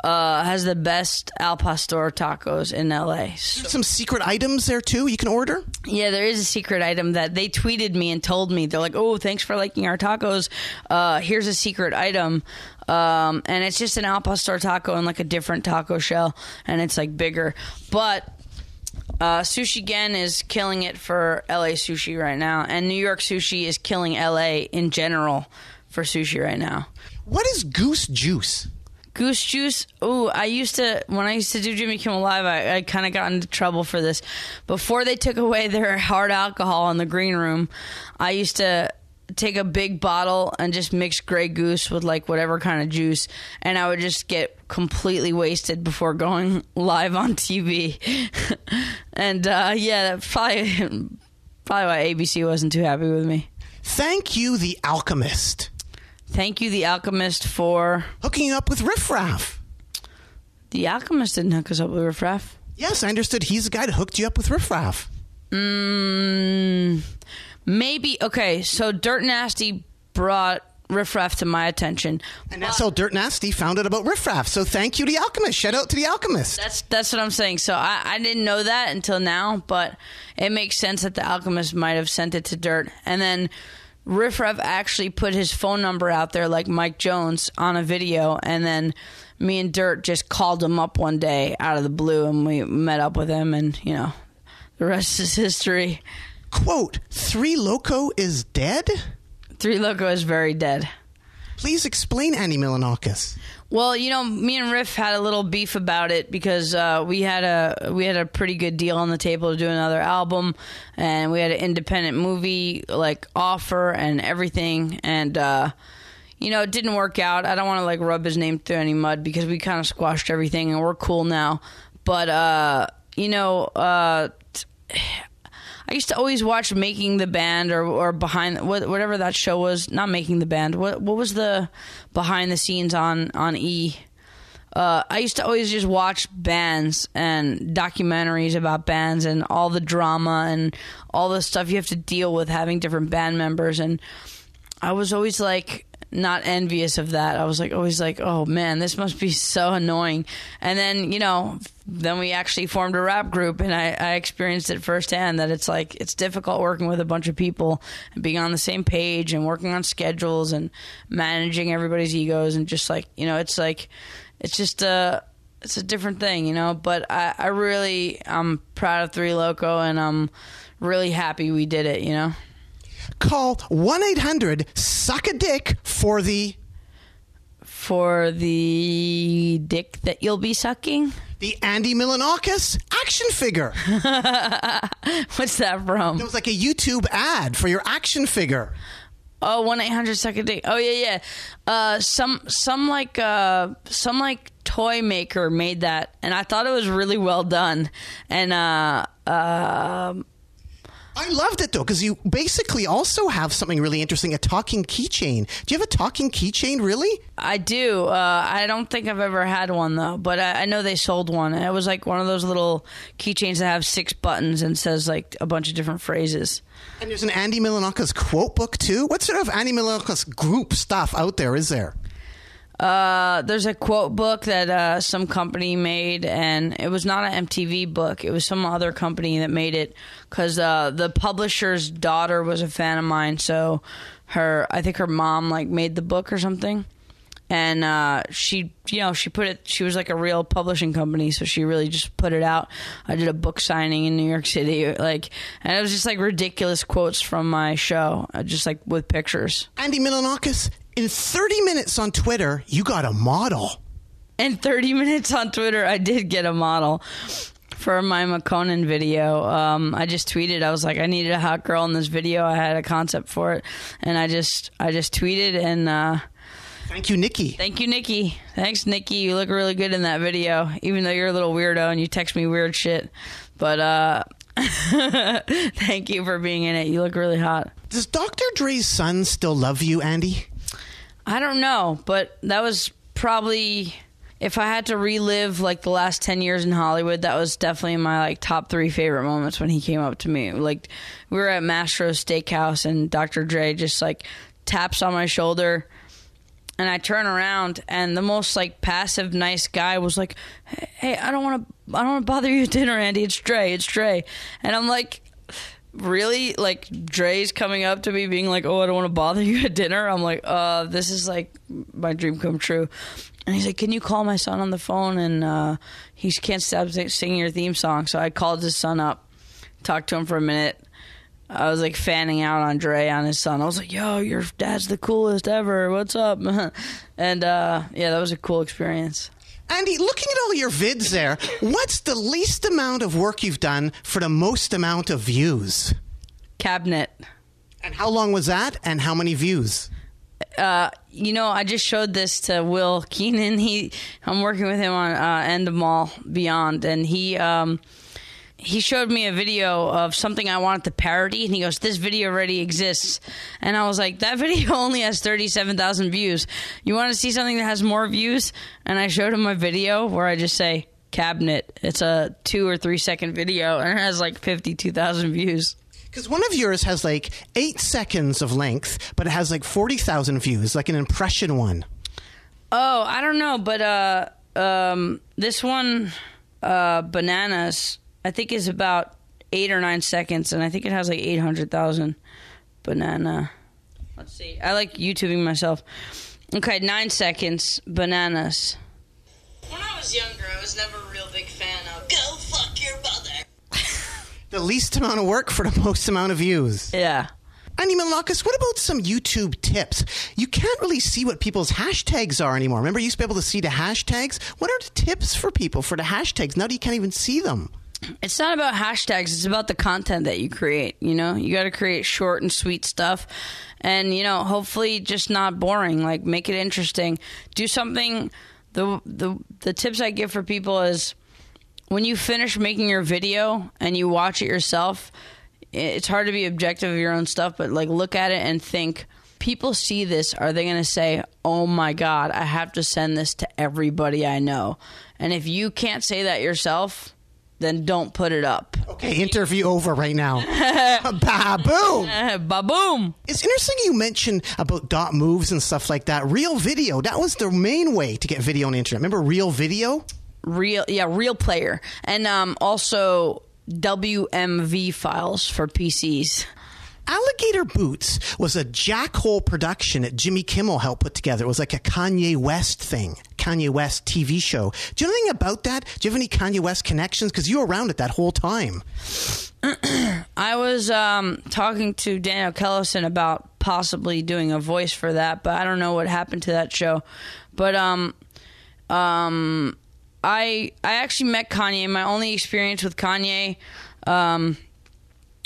uh, has the best al pastor tacos in LA. So- Some secret items there too you can order? Yeah, there is a secret item that they tweeted me and told me. They're like, "Oh, thanks for liking our tacos. Uh, here's a secret item." Um, and it's just an al pastor taco in like a different taco shell, and it's like bigger. But uh, Sushi Gen is killing it for LA sushi right now, and New York sushi is killing LA in general for sushi right now. What is goose juice? Goose juice. Ooh, I used to when I used to do Jimmy Kimmel Live. I, I kind of got into trouble for this. Before they took away their hard alcohol in the green room, I used to take a big bottle and just mix Grey Goose with like whatever kind of juice, and I would just get completely wasted before going live on TV. and uh, yeah, that probably probably why ABC wasn't too happy with me. Thank you, the alchemist. Thank you, The Alchemist, for Hooking you up with Riff Raff. The Alchemist didn't hook us up with Riff Raff. Yes, I understood he's the guy that hooked you up with Riff Raff. Mm, maybe okay. So Dirt Nasty brought Riff Raff to my attention. And that's how Dirt Nasty found out about riffraff. So thank you, the alchemist. Shout out to the alchemist. That's that's what I'm saying. So I, I didn't know that until now, but it makes sense that the Alchemist might have sent it to Dirt, and then riffraff actually put his phone number out there, like Mike Jones, on a video, and then me and Dirt just called him up one day out of the blue, and we met up with him, and you know, the rest is history. Quote, Three Loco is dead? Three Loco is very dead. Please explain Andy Milonakis. Well, you know, me and Riff had a little beef about it because uh, we had a we had a pretty good deal on the table to do another album, and we had an independent movie like offer and everything, and uh, you know, it didn't work out. I don't want to like rub his name through any mud because we kind of squashed everything, and we're cool now. But uh, you know, uh, t- I used to always watch Making the Band or or behind whatever that show was. Not Making the Band. What what was the behind the scenes on on E? Uh, I used to always just watch bands and documentaries about bands and all the drama and all the stuff you have to deal with having different band members. And I was always like not envious of that. I was like always like, oh man, this must be so annoying. And then you know, then we actually formed a rap group, and I, I experienced it firsthand that it's like it's difficult working with a bunch of people and being on the same page and working on schedules and managing everybody's egos and just like you know, it's like it's just a it's a different thing, you know. But I, I really I'm proud of Three Loco, and I'm really happy we did it, you know. Call 1 800 Suck a Dick for the For the dick that you'll be sucking. the Andy Milonakis action figure. What's that from? It was like a YouTube ad for your action figure. Oh, one eight hundred second date. Oh yeah, yeah. Uh, some some like uh, some like toy maker made that, and I thought it was really well done. And uh, uh, I loved it though because you basically also have something really interesting—a talking keychain. Do you have a talking keychain? Really? I do. Uh, I don't think I've ever had one though, but I, I know they sold one. It was like one of those little keychains that have six buttons and says like a bunch of different phrases. And there's an Andy Milonakis quote book too. What sort of Andy Milonakis group stuff out there is there? Uh, there's a quote book that uh, some company made, and it was not an MTV book. It was some other company that made it because uh, the publisher's daughter was a fan of mine. So her, I think her mom like made the book or something, and uh, she, you know, she put it. She was like a real publishing company, so she really just put it out. I did a book signing in New York City, like, and it was just like ridiculous quotes from my show, uh, just like with pictures. Andy Milonakis, in 30 minutes on Twitter, you got a model. In 30 minutes on Twitter, I did get a model for my McConan video. Um, I just tweeted. I was like, I needed a hot girl in this video. I had a concept for it, and I just, I just tweeted and. Uh, Thank you, Nikki. Thank you, Nikki. Thanks, Nikki. You look really good in that video, even though you're a little weirdo and you text me weird shit. But uh, thank you for being in it. You look really hot. Does Dr. Dre's son still love you, Andy? I don't know, but that was probably if I had to relive like the last 10 years in Hollywood, that was definitely my like top 3 favorite moments when he came up to me. Like we were at Mastro's Steakhouse and Dr. Dre just like taps on my shoulder and I turn around and the most like passive nice guy was like, "Hey, I don't want to I don't want to bother you at dinner, Andy. It's Dre. It's Dre." And I'm like, really like Dre's coming up to me being like, "Oh, I don't want to bother you at dinner." I'm like, "Uh, this is like my dream come true." And he's like, "Can you call my son on the phone?" And uh, he can't stop singing your theme song. So I called his son up, talked to him for a minute. I was like fanning out on Dre on his son. I was like, "Yo, your dad's the coolest ever. What's up?" and uh, yeah, that was a cool experience. Andy, looking at all your vids there, what's the least amount of work you've done for the most amount of views? Cabinet. And how long was that? And how many views? Uh, you know, I just showed this to Will Keenan. He, I'm working with him on uh, End of Mall Beyond, and he, um, he showed me a video of something I wanted to parody, and he goes, "This video already exists," and I was like, "That video only has thirty-seven thousand views. You want to see something that has more views?" And I showed him my video where I just say "cabinet." It's a two or three second video, and it has like fifty-two thousand views. Because one of yours has like eight seconds of length, but it has like 40,000 views, like an impression one. Oh, I don't know, but uh, um, this one, uh, bananas, I think is about eight or nine seconds, and I think it has like 800,000 banana. Let's see. I like YouTubing myself. Okay, nine seconds, bananas. When I was younger, I was never a real big fan of Go Fuck Your Mother. The least amount of work for the most amount of views. Yeah. Andy Malakis, what about some YouTube tips? You can't really see what people's hashtags are anymore. Remember, you used to be able to see the hashtags? What are the tips for people for the hashtags? Now you can't even see them. It's not about hashtags, it's about the content that you create, you know? You got to create short and sweet stuff and, you know, hopefully just not boring, like make it interesting. Do something the the the tips I give for people is when you finish making your video and you watch it yourself, it's hard to be objective of your own stuff, but like look at it and think people see this, are they going to say, "Oh my god, I have to send this to everybody I know." And if you can't say that yourself, then don't put it up. Okay, interview over right now. Baboom! Baboom! It's interesting you mentioned about dot moves and stuff like that. Real video, that was the main way to get video on the internet. Remember real video? Real, yeah, real player, and um, also WMV files for PCs. Alligator Boots was a jackhole production that Jimmy Kimmel helped put together. It was like a Kanye West thing, Kanye West TV show. Do you know anything about that? Do you have any Kanye West connections? Because you were around it that whole time. I was um, talking to Daniel Kellison about possibly doing a voice for that, but I don't know what happened to that show. But um, um, I I actually met Kanye. My only experience with Kanye, um,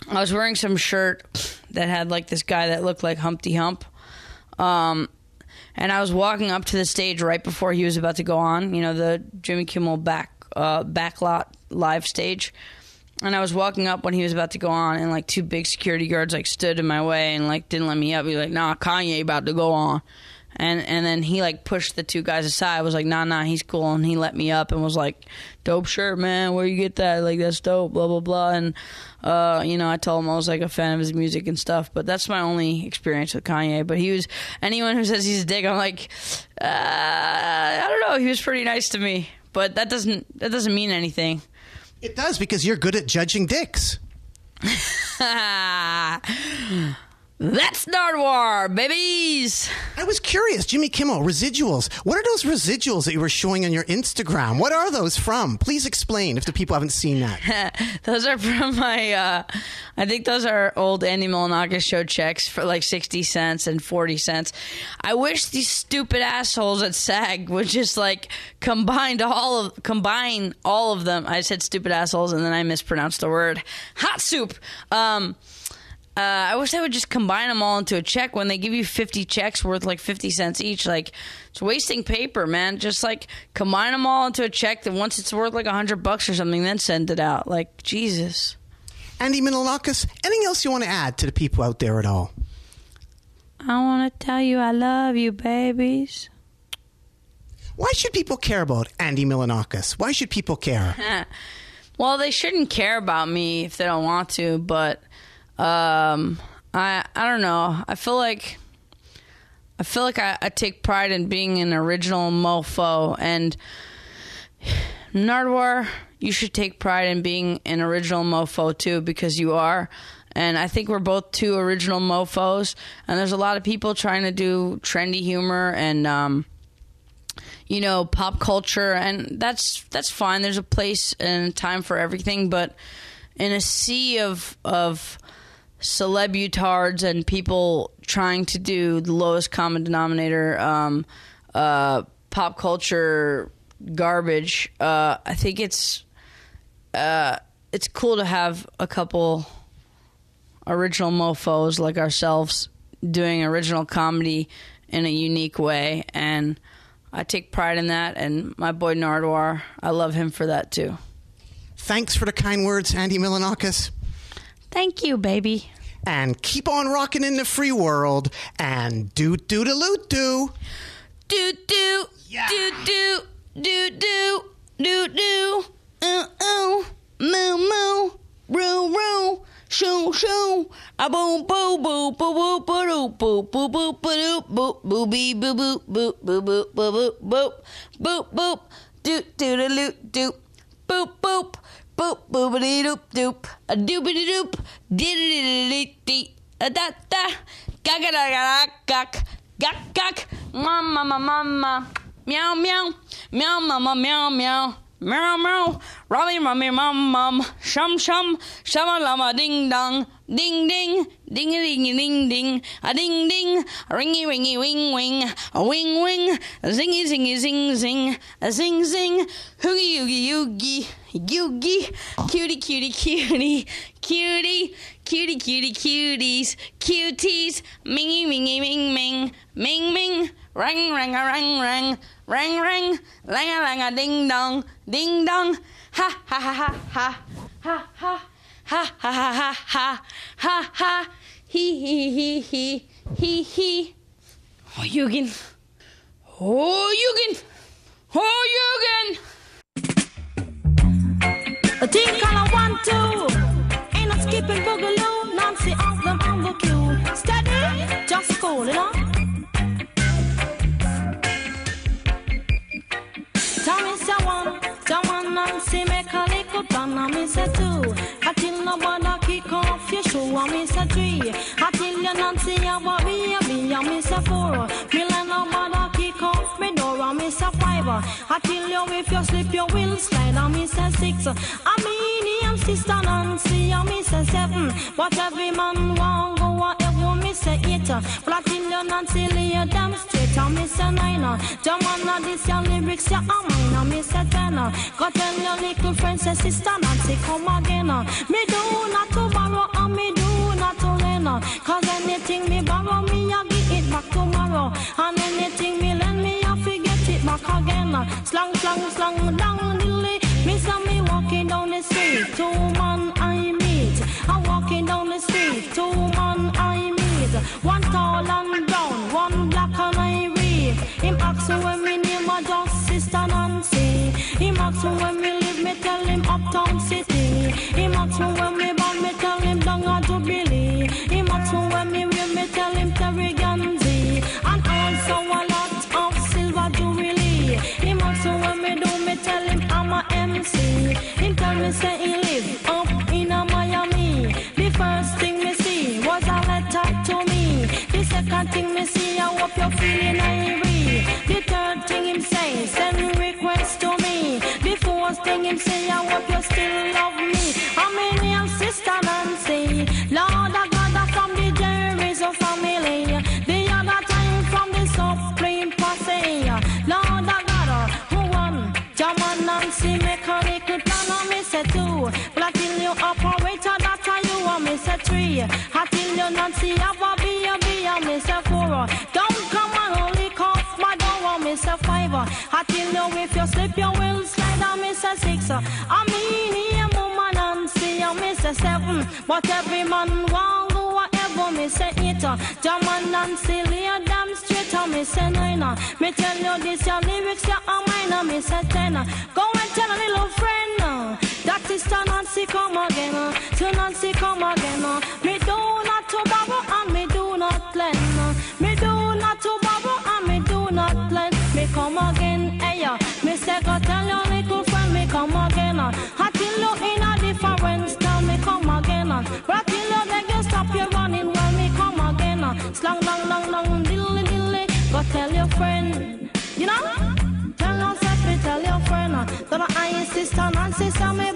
I was wearing some shirt that had like this guy that looked like Humpty Hump. Um, and I was walking up to the stage right before he was about to go on. You know, the Jimmy Kimmel back uh, backlot live stage. And I was walking up when he was about to go on, and like two big security guards like stood in my way and like didn't let me up. He was like, "Nah, Kanye about to go on," and and then he like pushed the two guys aside. I was like, "Nah, nah, he's cool," and he let me up and was like, "Dope shirt, man. Where you get that? Like that's dope." Blah blah blah. And uh, you know, I told him I was like a fan of his music and stuff. But that's my only experience with Kanye. But he was anyone who says he's a dick, I'm like, uh, I don't know. He was pretty nice to me, but that doesn't that doesn't mean anything. It does because you're good at judging dicks. That's Nardwuar, babies. I was curious, Jimmy Kimmel, residuals. What are those residuals that you were showing on your Instagram? What are those from? Please explain if the people haven't seen that. those are from my, uh, I think those are old Andy Milonakis show checks for like 60 cents and 40 cents. I wish these stupid assholes at SAG would just like combine all of, combine all of them. I said stupid assholes and then I mispronounced the word. Hot soup. Um, uh, I wish they would just combine them all into a check when they give you 50 checks worth like 50 cents each. Like, it's wasting paper, man. Just like combine them all into a check that once it's worth like 100 bucks or something, then send it out. Like, Jesus. Andy Milonakis, anything else you want to add to the people out there at all? I want to tell you I love you, babies. Why should people care about Andy Milonakis? Why should people care? well, they shouldn't care about me if they don't want to, but um, I I don't know. I feel like I feel like I, I take pride in being an original mofo and Nardwuar, you should take pride in being an original mofo too because you are. And I think we're both two original mofos. And there's a lot of people trying to do trendy humor and um, you know pop culture, and that's that's fine. There's a place and time for everything, but in a sea of of celebutards and people trying to do the lowest common denominator um, uh, pop culture garbage. Uh, I think it's uh, it's cool to have a couple original mofo's like ourselves doing original comedy in a unique way, and I take pride in that. And my boy Nardwuar, I love him for that too. Thanks for the kind words, Andy Milonakis. Thank you, baby. And keep on rocking in the free world and do do da loot do. Do do Yeah. do do do do do do uh oh moo moo roo roo shoo shoo a boom boo boo boo boo boo boo boo boo boo boo boo bee boo boo boo boo boo boo boo boop boop boop do do da loot do boop boop boop boopity doop doop a doopity doop dee dee a da da ga ga da ga gak gak gak mama mama meow meow meow mama meow meow meow meow rummy rummy mum mum shum shum shama lama ding dong ding ding ding ding ding ding a ding ding ringy ringy wing wing a wing wing zingy zingy zing zing a zing zing hoogie oogie oogie Yugi, cutie, cutie, cutie, cutie, cutie, cutie, cuties, cuties, mingy, mingy, ming, ming, ming, ming, rang, rang, a rang, rang, rang, rang, lang, a lang, a ding dong, ding dong, ha, ha, ha, ha, ha, ha, ha, ha, ha, ha, ha, ha, ha, ha, he, he, he, he, he, he. Oh, Eugen. Oh, Eugen. Oh, Eugen. A team color one, two. Ain't no skipping boogaloo. Nancy on them on the cue. Steady, just falling on. Tell me someone, someone Nancy make a little plan. I miss a two. I tell nobody kick off your shoe. I miss a three. I tell you Nancy, I worry, I be, I miss a four. Me cover. I tell you if you slip, you will slide. I mean, say six. I mean, I'm sister Nancy. I mean, say seven. What every man won't go what a woman eight. But I tell you Nancy, you damn straight. I mean, say nine. Don't wanna this your lyrics, your mine. I mean, say ten. Go tell your little friend, say sister Nancy, come again. Me do not to borrow, and me do not to lend. Cause anything me borrow, me I give it back tomorrow. And anything me lend me again. Slang, slang, slang, down dilly. Me saw me walking down the street, two man I meet. I'm walking down the street, two man I meet. One tall and brown, one black and I read. Him ask when me name a just Sister Nancy. Him ask when me live, me tell him uptown city. Him ask when tell me say he live up in a Miami. The first thing me see was a letter to me. The second thing me see, I hope you're feeling irie. The third thing him say, send to me. The fourth thing him say, I hope you me say three. I tell you Nancy, have a be a be a me four. Don't come and only cough, but don't want me say five. Tell you if you slip, you will slide. Me say six. I mean, here, woman me say seven. But every man want go whatever me say eight. German Nancy, lay damn straight. I me say nine. Me tell you this, your lyrics, you are mine. Me say ten. Go and sister Nancy come again. uh, To Nancy come again. uh. Me do not to borrow and me do not lend. uh. Me do not to borrow and me do not lend. Me come again, hey uh, Me say go tell your little friend me come again. I tell you in a different style me come again. I tell you that you stop your running when me come again. Slang, long, long, long, dilly, dilly. Go tell your friend, you know. Tell yourself, me tell your friend that I ain't sister Nancy, so me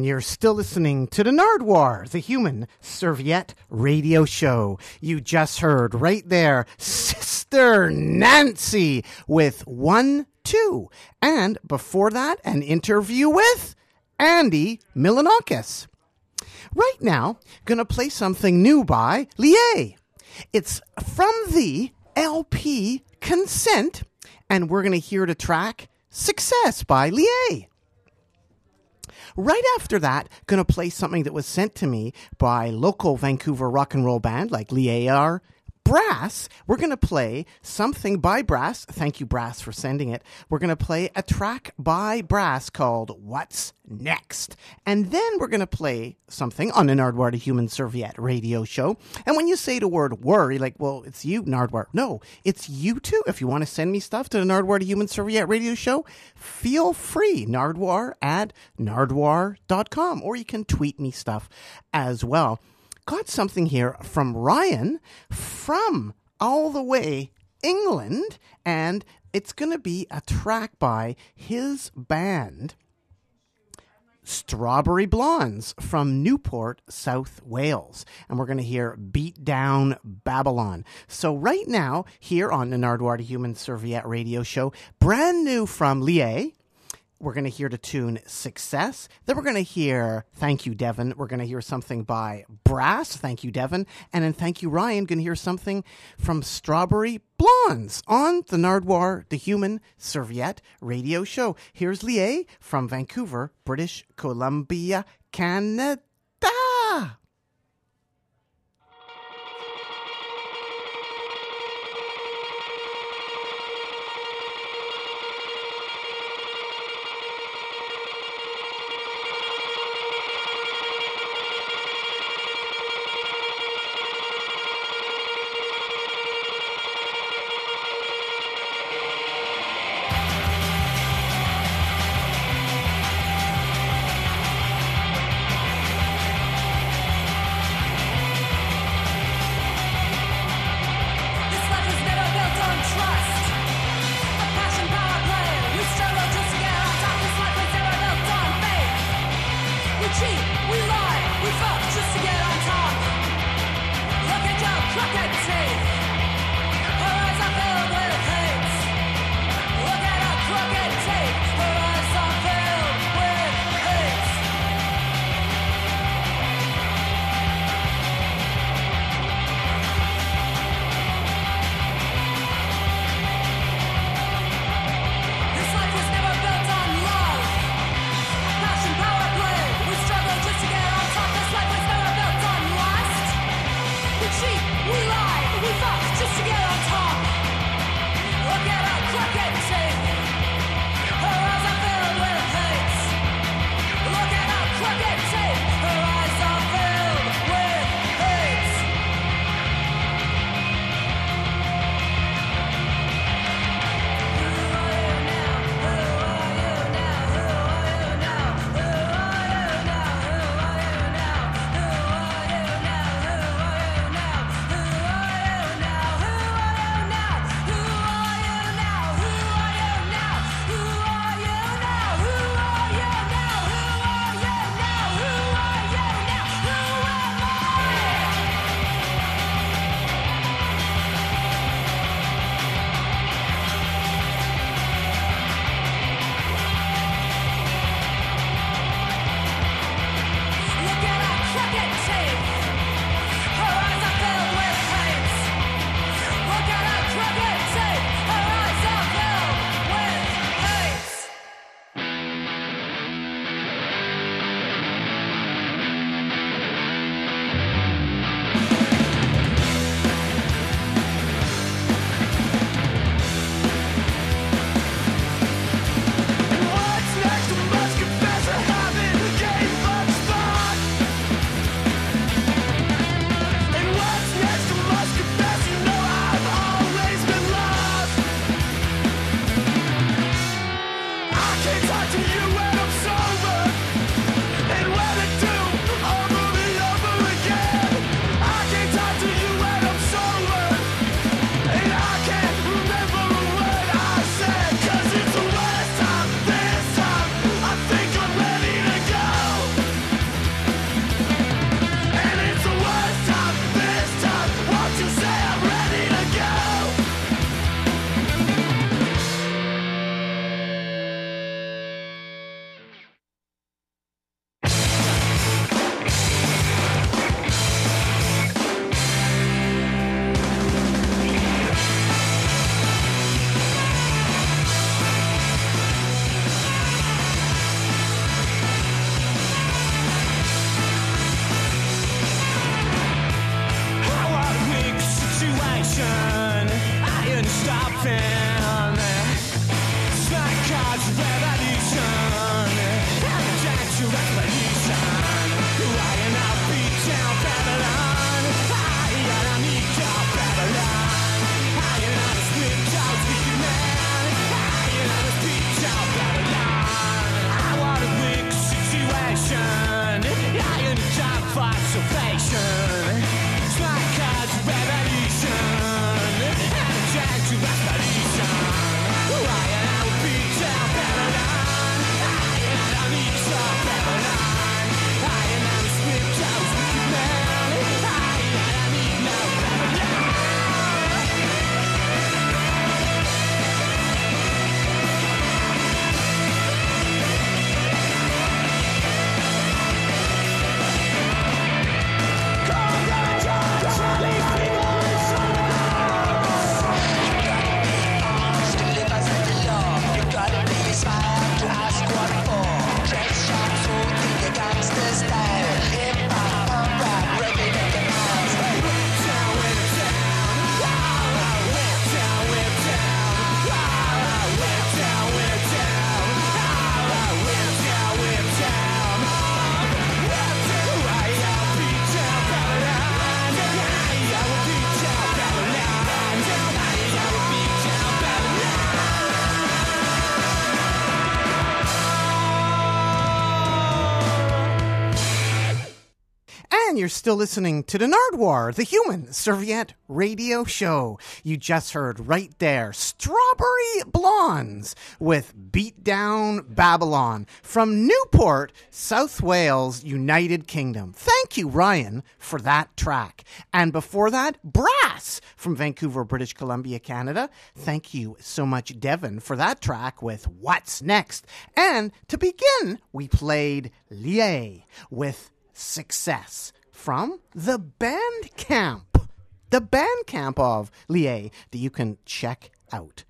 And you're still listening to the Nardwuar, the human serviette radio show. You just heard right there, Sister Nancy with one, two. And before that, an interview with Andy Milonakis. Right now, gonna play something new by Lié. It's from the LP Consent, and we're gonna hear the track Success by Lié. Right after that, gonna play something that was sent to me by local Vancouver rock and roll band like Liar Brass. We're gonna play something by Brass. Thank you, Brass, for sending it. We're gonna play a track by Brass called What's Next. And then we're gonna play something on the Nardwuar the Human Serviette radio show. And when you say the word worry, like, well, it's you, Nardwuar. No, it's you too. If you want to send me stuff to the Nardwuar the Human Serviette radio show, feel free. Nardwuar at nardwuar.com. Or you can tweet me stuff as well. Got something here from Ryan from all the way England, and it's going to be a track by his band. Strawberry Blondes from Newport, South Wales. And we're going to hear Beat Down Babylon. So, right now, here on the Nardwuar the Human Serviette radio show, brand new from Lié, we're going to hear the tune Success. Then we're going to hear Thank You, Devon. We're going to hear something by Brass. Thank you, Devon. And then Thank You, Ryan. Going to hear something from Strawberry Blondes on the Nardwuar, the Human Serviette radio show. Here's Lié from Vancouver, British Columbia, Canada. And you're still listening to the Nardwuar, the human serviette radio show. You just heard right there Strawberry Blondes with Beat Down Babylon from Newport, South Wales, United Kingdom. Thank you, Ryan, for that track. And before that, Brass from Vancouver, British Columbia, Canada. Thank you so much, Devon, for that track with What's Next. And to begin, we played Lié with Success from the band camp. The band camp of Lié that you can check out.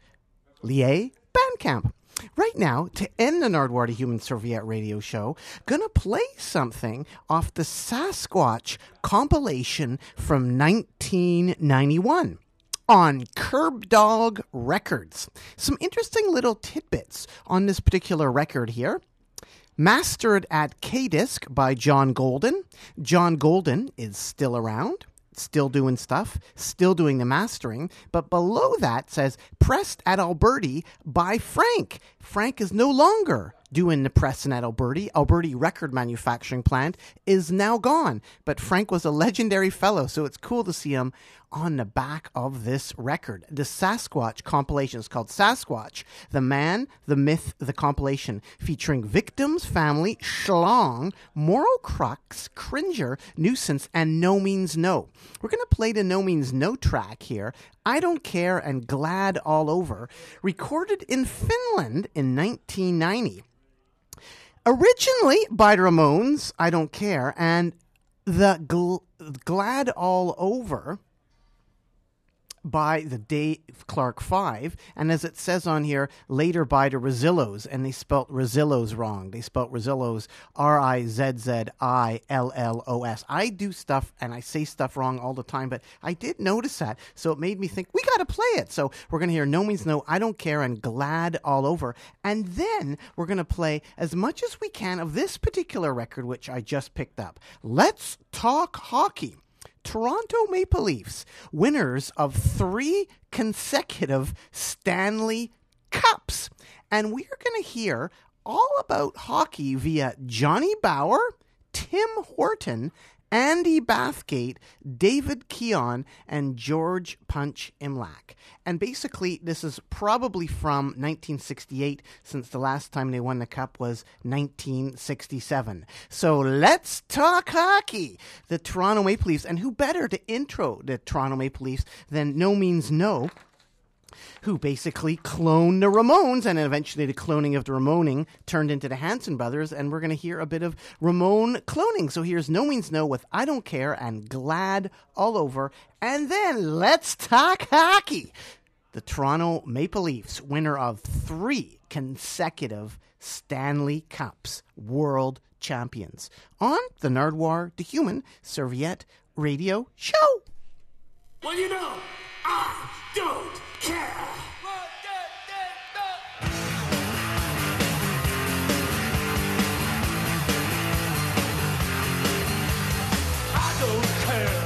Lié Bandcamp. Right now, to end the Nardwuar to Human Serviette radio show, gonna play something off the Sasquatch compilation from 1991 on Curb Dog Records. Some interesting little tidbits on this particular record here. Mastered at K Disc by John Golden. John Golden is still around, still doing stuff, still doing the mastering. But below that says pressed at Alberti by Frank. Frank is no longer doing the pressing at Alberti. Alberti record manufacturing plant is now gone. But Frank was a legendary fellow, so it's cool to see him on the back of this record. The Sasquatch compilation is called Sasquatch, The Man, the Myth, the Compilation, featuring Victims, Family, Schlong, Moral Crux, Cringer, Nuisance, and No Means No. We're going to play the No Means No track here. I Don't Care and Glad All Over, recorded in Finland in 1990. Originally by Ramones, I Don't Care, and the gl- Glad All Over by the Dave Clark Five, and as it says on here, later by the Rezillos, and they spelt Rezillos wrong. They spelt Rezillos R I Z Z I L L O S. I do stuff and I say stuff wrong all the time, but I did notice that, so it made me think we got to play it. So we're gonna hear No Means No, I Don't Care, and Glad All Over, and then we're gonna play as much as we can of this particular record, which I just picked up. Let's talk hockey. Toronto Maple Leafs, winners of three consecutive Stanley Cups. And we are going to hear all about hockey via Johnny Bower, Tim Horton, Andy Bathgate, David Keon, and George Punch Imlach. And basically, this is probably from 1968, since the last time they won the cup was 1967. So let's talk hockey. The Toronto Maple Leafs, and who better to intro the Toronto Maple Leafs than No Means No? Who basically cloned the Ramones, and eventually the cloning of the Ramoning turned into the Hanson brothers, and we're going to hear a bit of Ramone cloning. So here's No Means No with I Don't Care and Glad All Over, and then let's talk hockey. The Toronto Maple Leafs, winner of three consecutive Stanley Cups, world champions, on the Nardwuar, the Human Serviette Radio Show. Well, you know, I don't I don't care.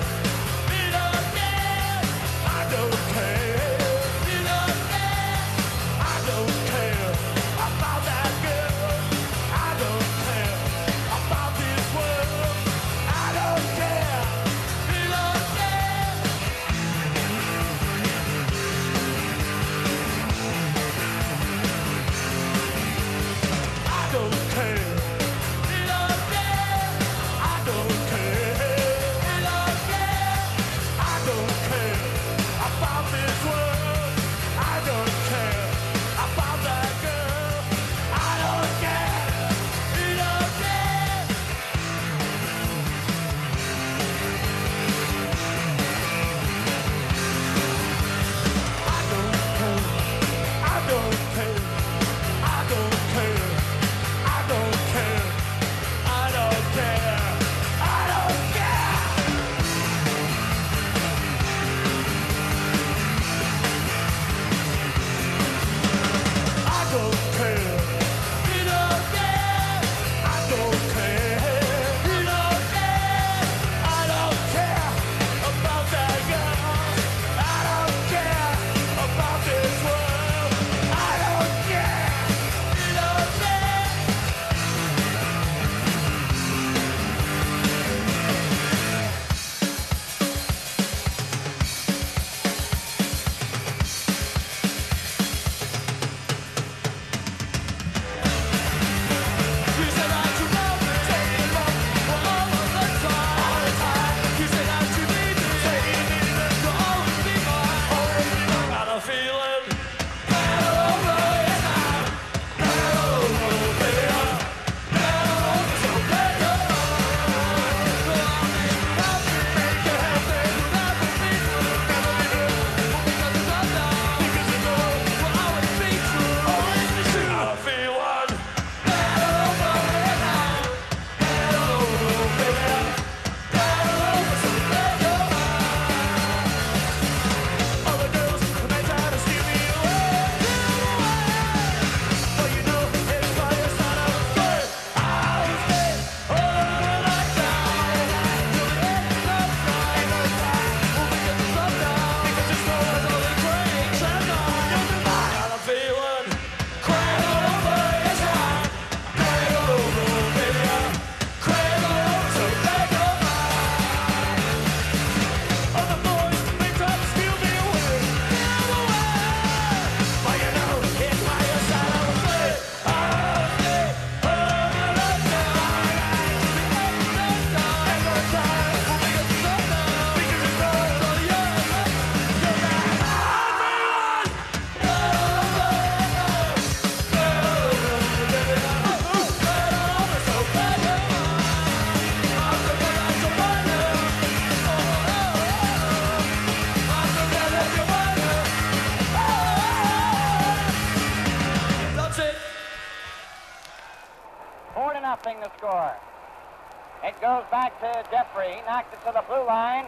To Jeffrey. He knocked it to the blue line.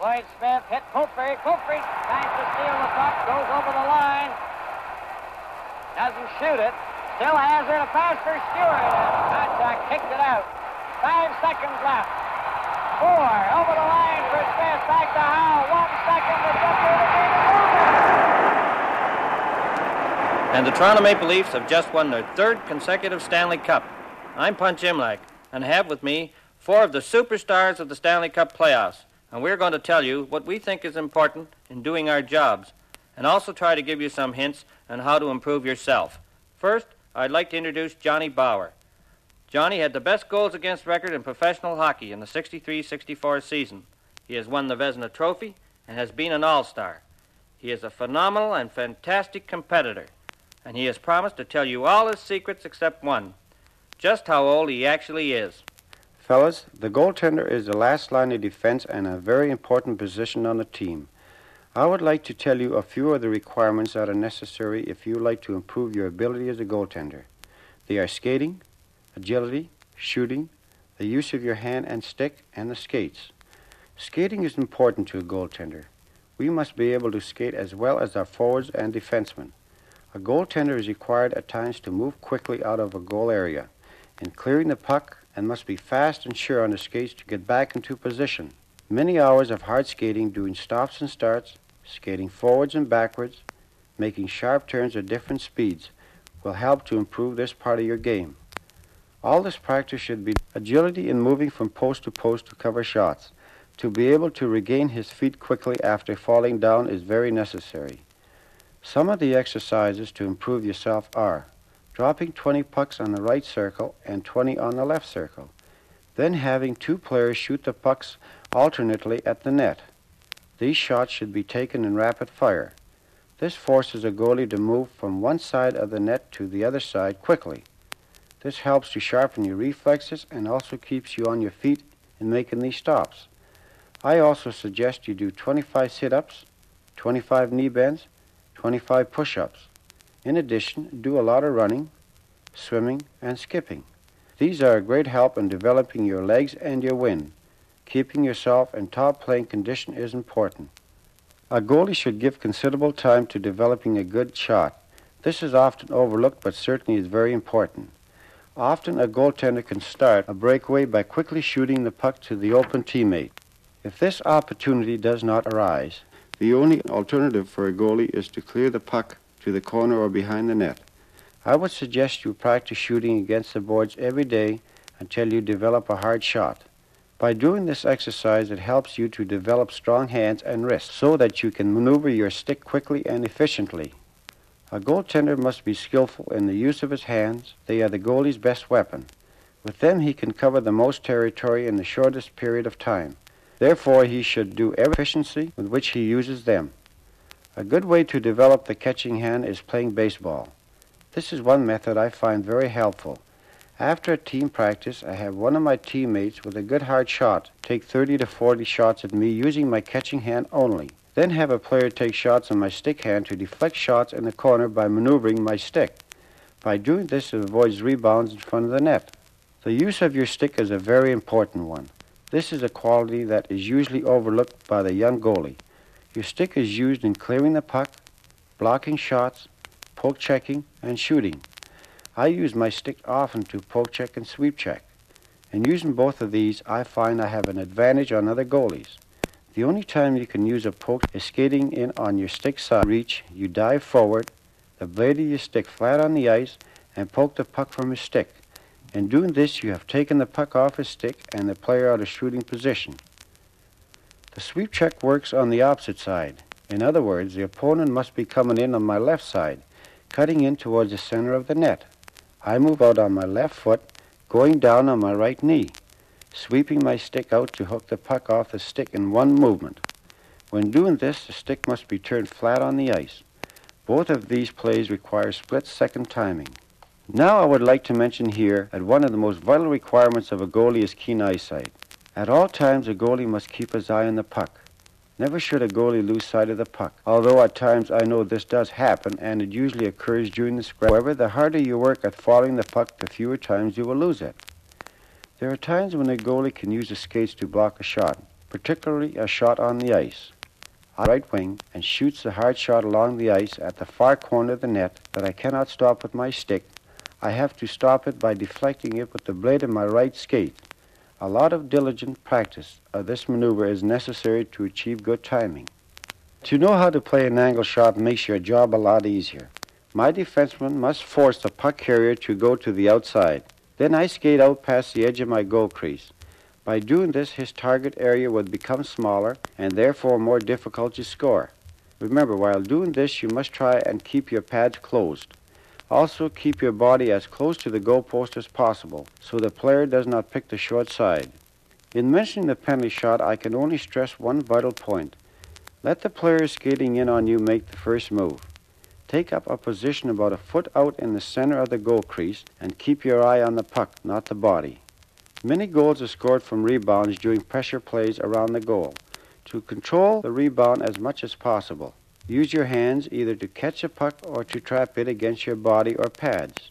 Floyd Smith hit Coulter. Coulter tries to steal the puck, goes over the line. Doesn't shoot it. Still has it. A pass for Stewart. And kicked it out. Five seconds left. Four. Over the line for Smith. Back to Howe. One second to Jeffrey. Game is. And the Toronto Maple Leafs have just won their third consecutive Stanley Cup. I'm Punch Imlach, and have with me four of the superstars of the Stanley Cup playoffs. And we're going to tell you what we think is important in doing our jobs, and also try to give you some hints on how to improve yourself. First, I'd like to introduce Johnny Bower. Johnny had the best goals against record in professional hockey in the 63 64 season. He has won the Vezina Trophy and has been an All Star. He is a phenomenal and fantastic competitor, and he has promised to tell you all his secrets except one just how old he actually is. Fellas, the goaltender is the last line of defense and a very important position on the team. I would like to tell you a few of the requirements that are necessary if you like to improve your ability as a goaltender. They are skating, agility, shooting, the use of your hand and stick, and the skates. Skating is important to a goaltender. We must be able to skate as well as our forwards and defensemen. A goaltender is required at times to move quickly out of a goal area in clearing the puck and must be fast and sure on the skates to get back into position. Many hours of hard skating doing stops and starts, skating forwards and backwards, making sharp turns at different speeds will help to improve this part of your game. All this practice should be agility in moving from post to post to cover shots. To be able to regain his feet quickly after falling down is very necessary. Some of the exercises to improve yourself are dropping 20 pucks on the right circle and 20 on the left circle, then having two players shoot the pucks alternately at the net. These shots should be taken in rapid fire. This forces a goalie to move from one side of the net to the other side quickly. This helps to sharpen your reflexes and also keeps you on your feet in making these stops. I also suggest you do 25 sit ups, 25 knee bends, 25 push ups. In addition, do a lot of running, swimming, and skipping. These are a great help in developing your legs and your wind. Keeping yourself in top playing condition is important. A goalie should give considerable time to developing a good shot. This is often overlooked, but certainly is very important. Often a goaltender can start a breakaway by quickly shooting the puck to the open teammate. If this opportunity does not arise, the only alternative for a goalie is to clear the puck to the corner or behind the net. I would suggest you practice shooting against the boards every day until you develop a hard shot. By doing this exercise, it helps you to develop strong hands and wrists so that you can maneuver your stick quickly and efficiently. A goaltender must be skillful in the use of his hands. They are the goalie's best weapon. With them, he can cover the most territory in the shortest period of time. Therefore, he should do every efficiency with which he uses them. A good way to develop the catching hand is playing baseball. This is one method I find very helpful. After a team practice, I have one of my teammates with a good hard shot take 30 to 40 shots at me using my catching hand only. Then have a player take shots on my stick hand to deflect shots in the corner by maneuvering my stick. By doing this, it avoids rebounds in front of the net. The use of your stick is a very important one. This is a quality that is usually overlooked by the young goalie. Your stick is used in clearing the puck, blocking shots, poke checking, and shooting. I use my stick often to poke check and sweep check. In using both of these, I find I have an advantage on other goalies. The only time you can use a poke is skating in on your stick side reach. You dive forward, the blade of your stick flat on the ice, and poke the puck from your stick. In doing this, you have taken the puck off his stick and the player out of shooting position. The sweep check works on the opposite side. In other words, the opponent must be coming in on my left side, cutting in towards the center of the net. I move out on my left foot, going down on my right knee, sweeping my stick out to hook the puck off the stick in one movement. When doing this, the stick must be turned flat on the ice. Both of these plays require split-second timing. Now I would like to mention here that one of the most vital requirements of a goalie is keen eyesight. At all times, a goalie must keep his eye on the puck. Never should a goalie lose sight of the puck, although at times I know this does happen and it usually occurs during the scrum. However, the harder you work at following the puck, the fewer times you will lose it. There are times when a goalie can use his skates to block a shot, particularly a shot on the ice. The right wing and shoots a hard shot along the ice at the far corner of the net that I cannot stop with my stick. I have to stop it by deflecting it with the blade of my right skate. A lot of diligent practice of this maneuver is necessary to achieve good timing. To know how to play an angle shot makes your job a lot easier. My defenseman must force the puck carrier to go to the outside. Then I skate out past the edge of my goal crease. By doing this, his target area would become smaller and therefore more difficult to score. Remember, while doing this, you must try and keep your pads closed. Also, keep your body as close to the goalpost as possible so the player does not pick the short side. In mentioning the penalty shot, I can only stress one vital point. Let the player skating in on you make the first move. Take up a position about a foot out in the center of the goal crease and keep your eye on the puck, not the body. Many goals are scored from rebounds during pressure plays around the goal. To control the rebound as much as possible, Use your hands either to catch a puck or to trap it against your body or pads.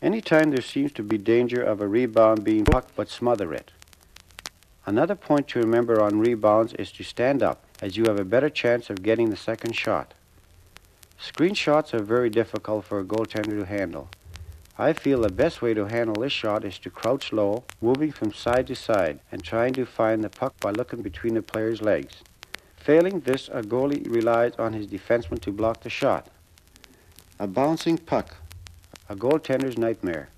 Anytime there seems to be danger of a rebound being blocked, but smother it. Another point to remember on rebounds is to stand up, as you have a better chance of getting the second shot. Screen shots are very difficult for a goaltender to handle. I feel the best way to handle this shot is to crouch low, moving from side to side, and trying to find the puck by looking between the player's legs. Failing this, a goalie relies on his defenseman to block the shot. A bouncing puck, a goaltender's nightmare.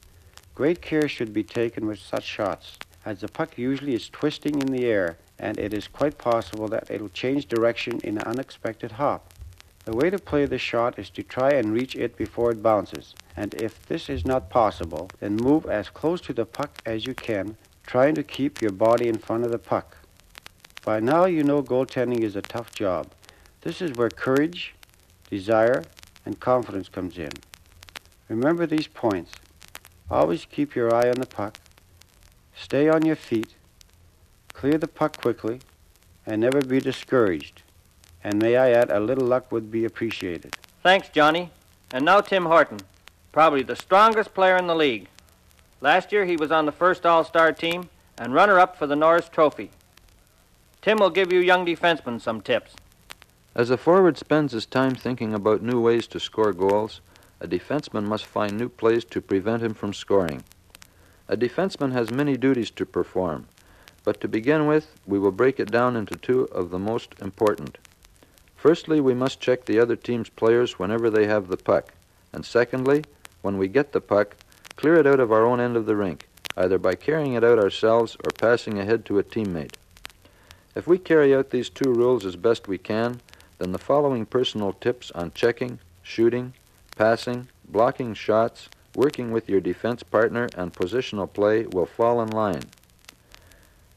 Great care should be taken with such shots, as the puck usually is twisting in the air, and it is quite possible that it will change direction in an unexpected hop. The way to play the shot is to try and reach it before it bounces, and if this is not possible, then move as close to the puck as you can, trying to keep your body in front of the puck. By now you know goaltending is a tough job. This is where courage, desire, and confidence comes in. Remember these points. Always keep your eye on the puck. Stay on your feet. Clear the puck quickly, and never be discouraged. And may I add, a little luck would be appreciated. Thanks, Johnny. And now Tim Horton, probably the strongest player in the league. Last year he was on the first All Star team and runner up for the Norris Trophy. Tim will give you young defensemen some tips. As a forward spends his time thinking about new ways to score goals, a defenseman must find new plays to prevent him from scoring. A defenseman has many duties to perform, but to begin with, we will break it down into two of the most important. Firstly, we must check the other team's players whenever they have the puck, and secondly, when we get the puck, clear it out of our own end of the rink, either by carrying it out ourselves or passing ahead to a teammate. If we carry out these two rules as best we can, then the following personal tips on checking, shooting, passing, blocking shots, working with your defense partner, and positional play will fall in line.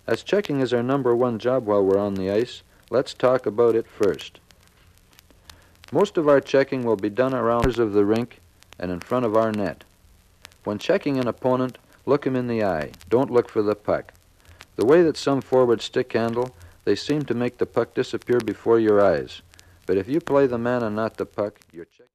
As checking is our number one job while we're on the ice, let's talk about it first. Most of our checking will be done around of the rink and in front of our net. When checking an opponent, look him in the eye. Don't look for the puck. The way that some forwards stick handle they seem to make the puck disappear before your eyes. But if you play the man and not the puck, your check.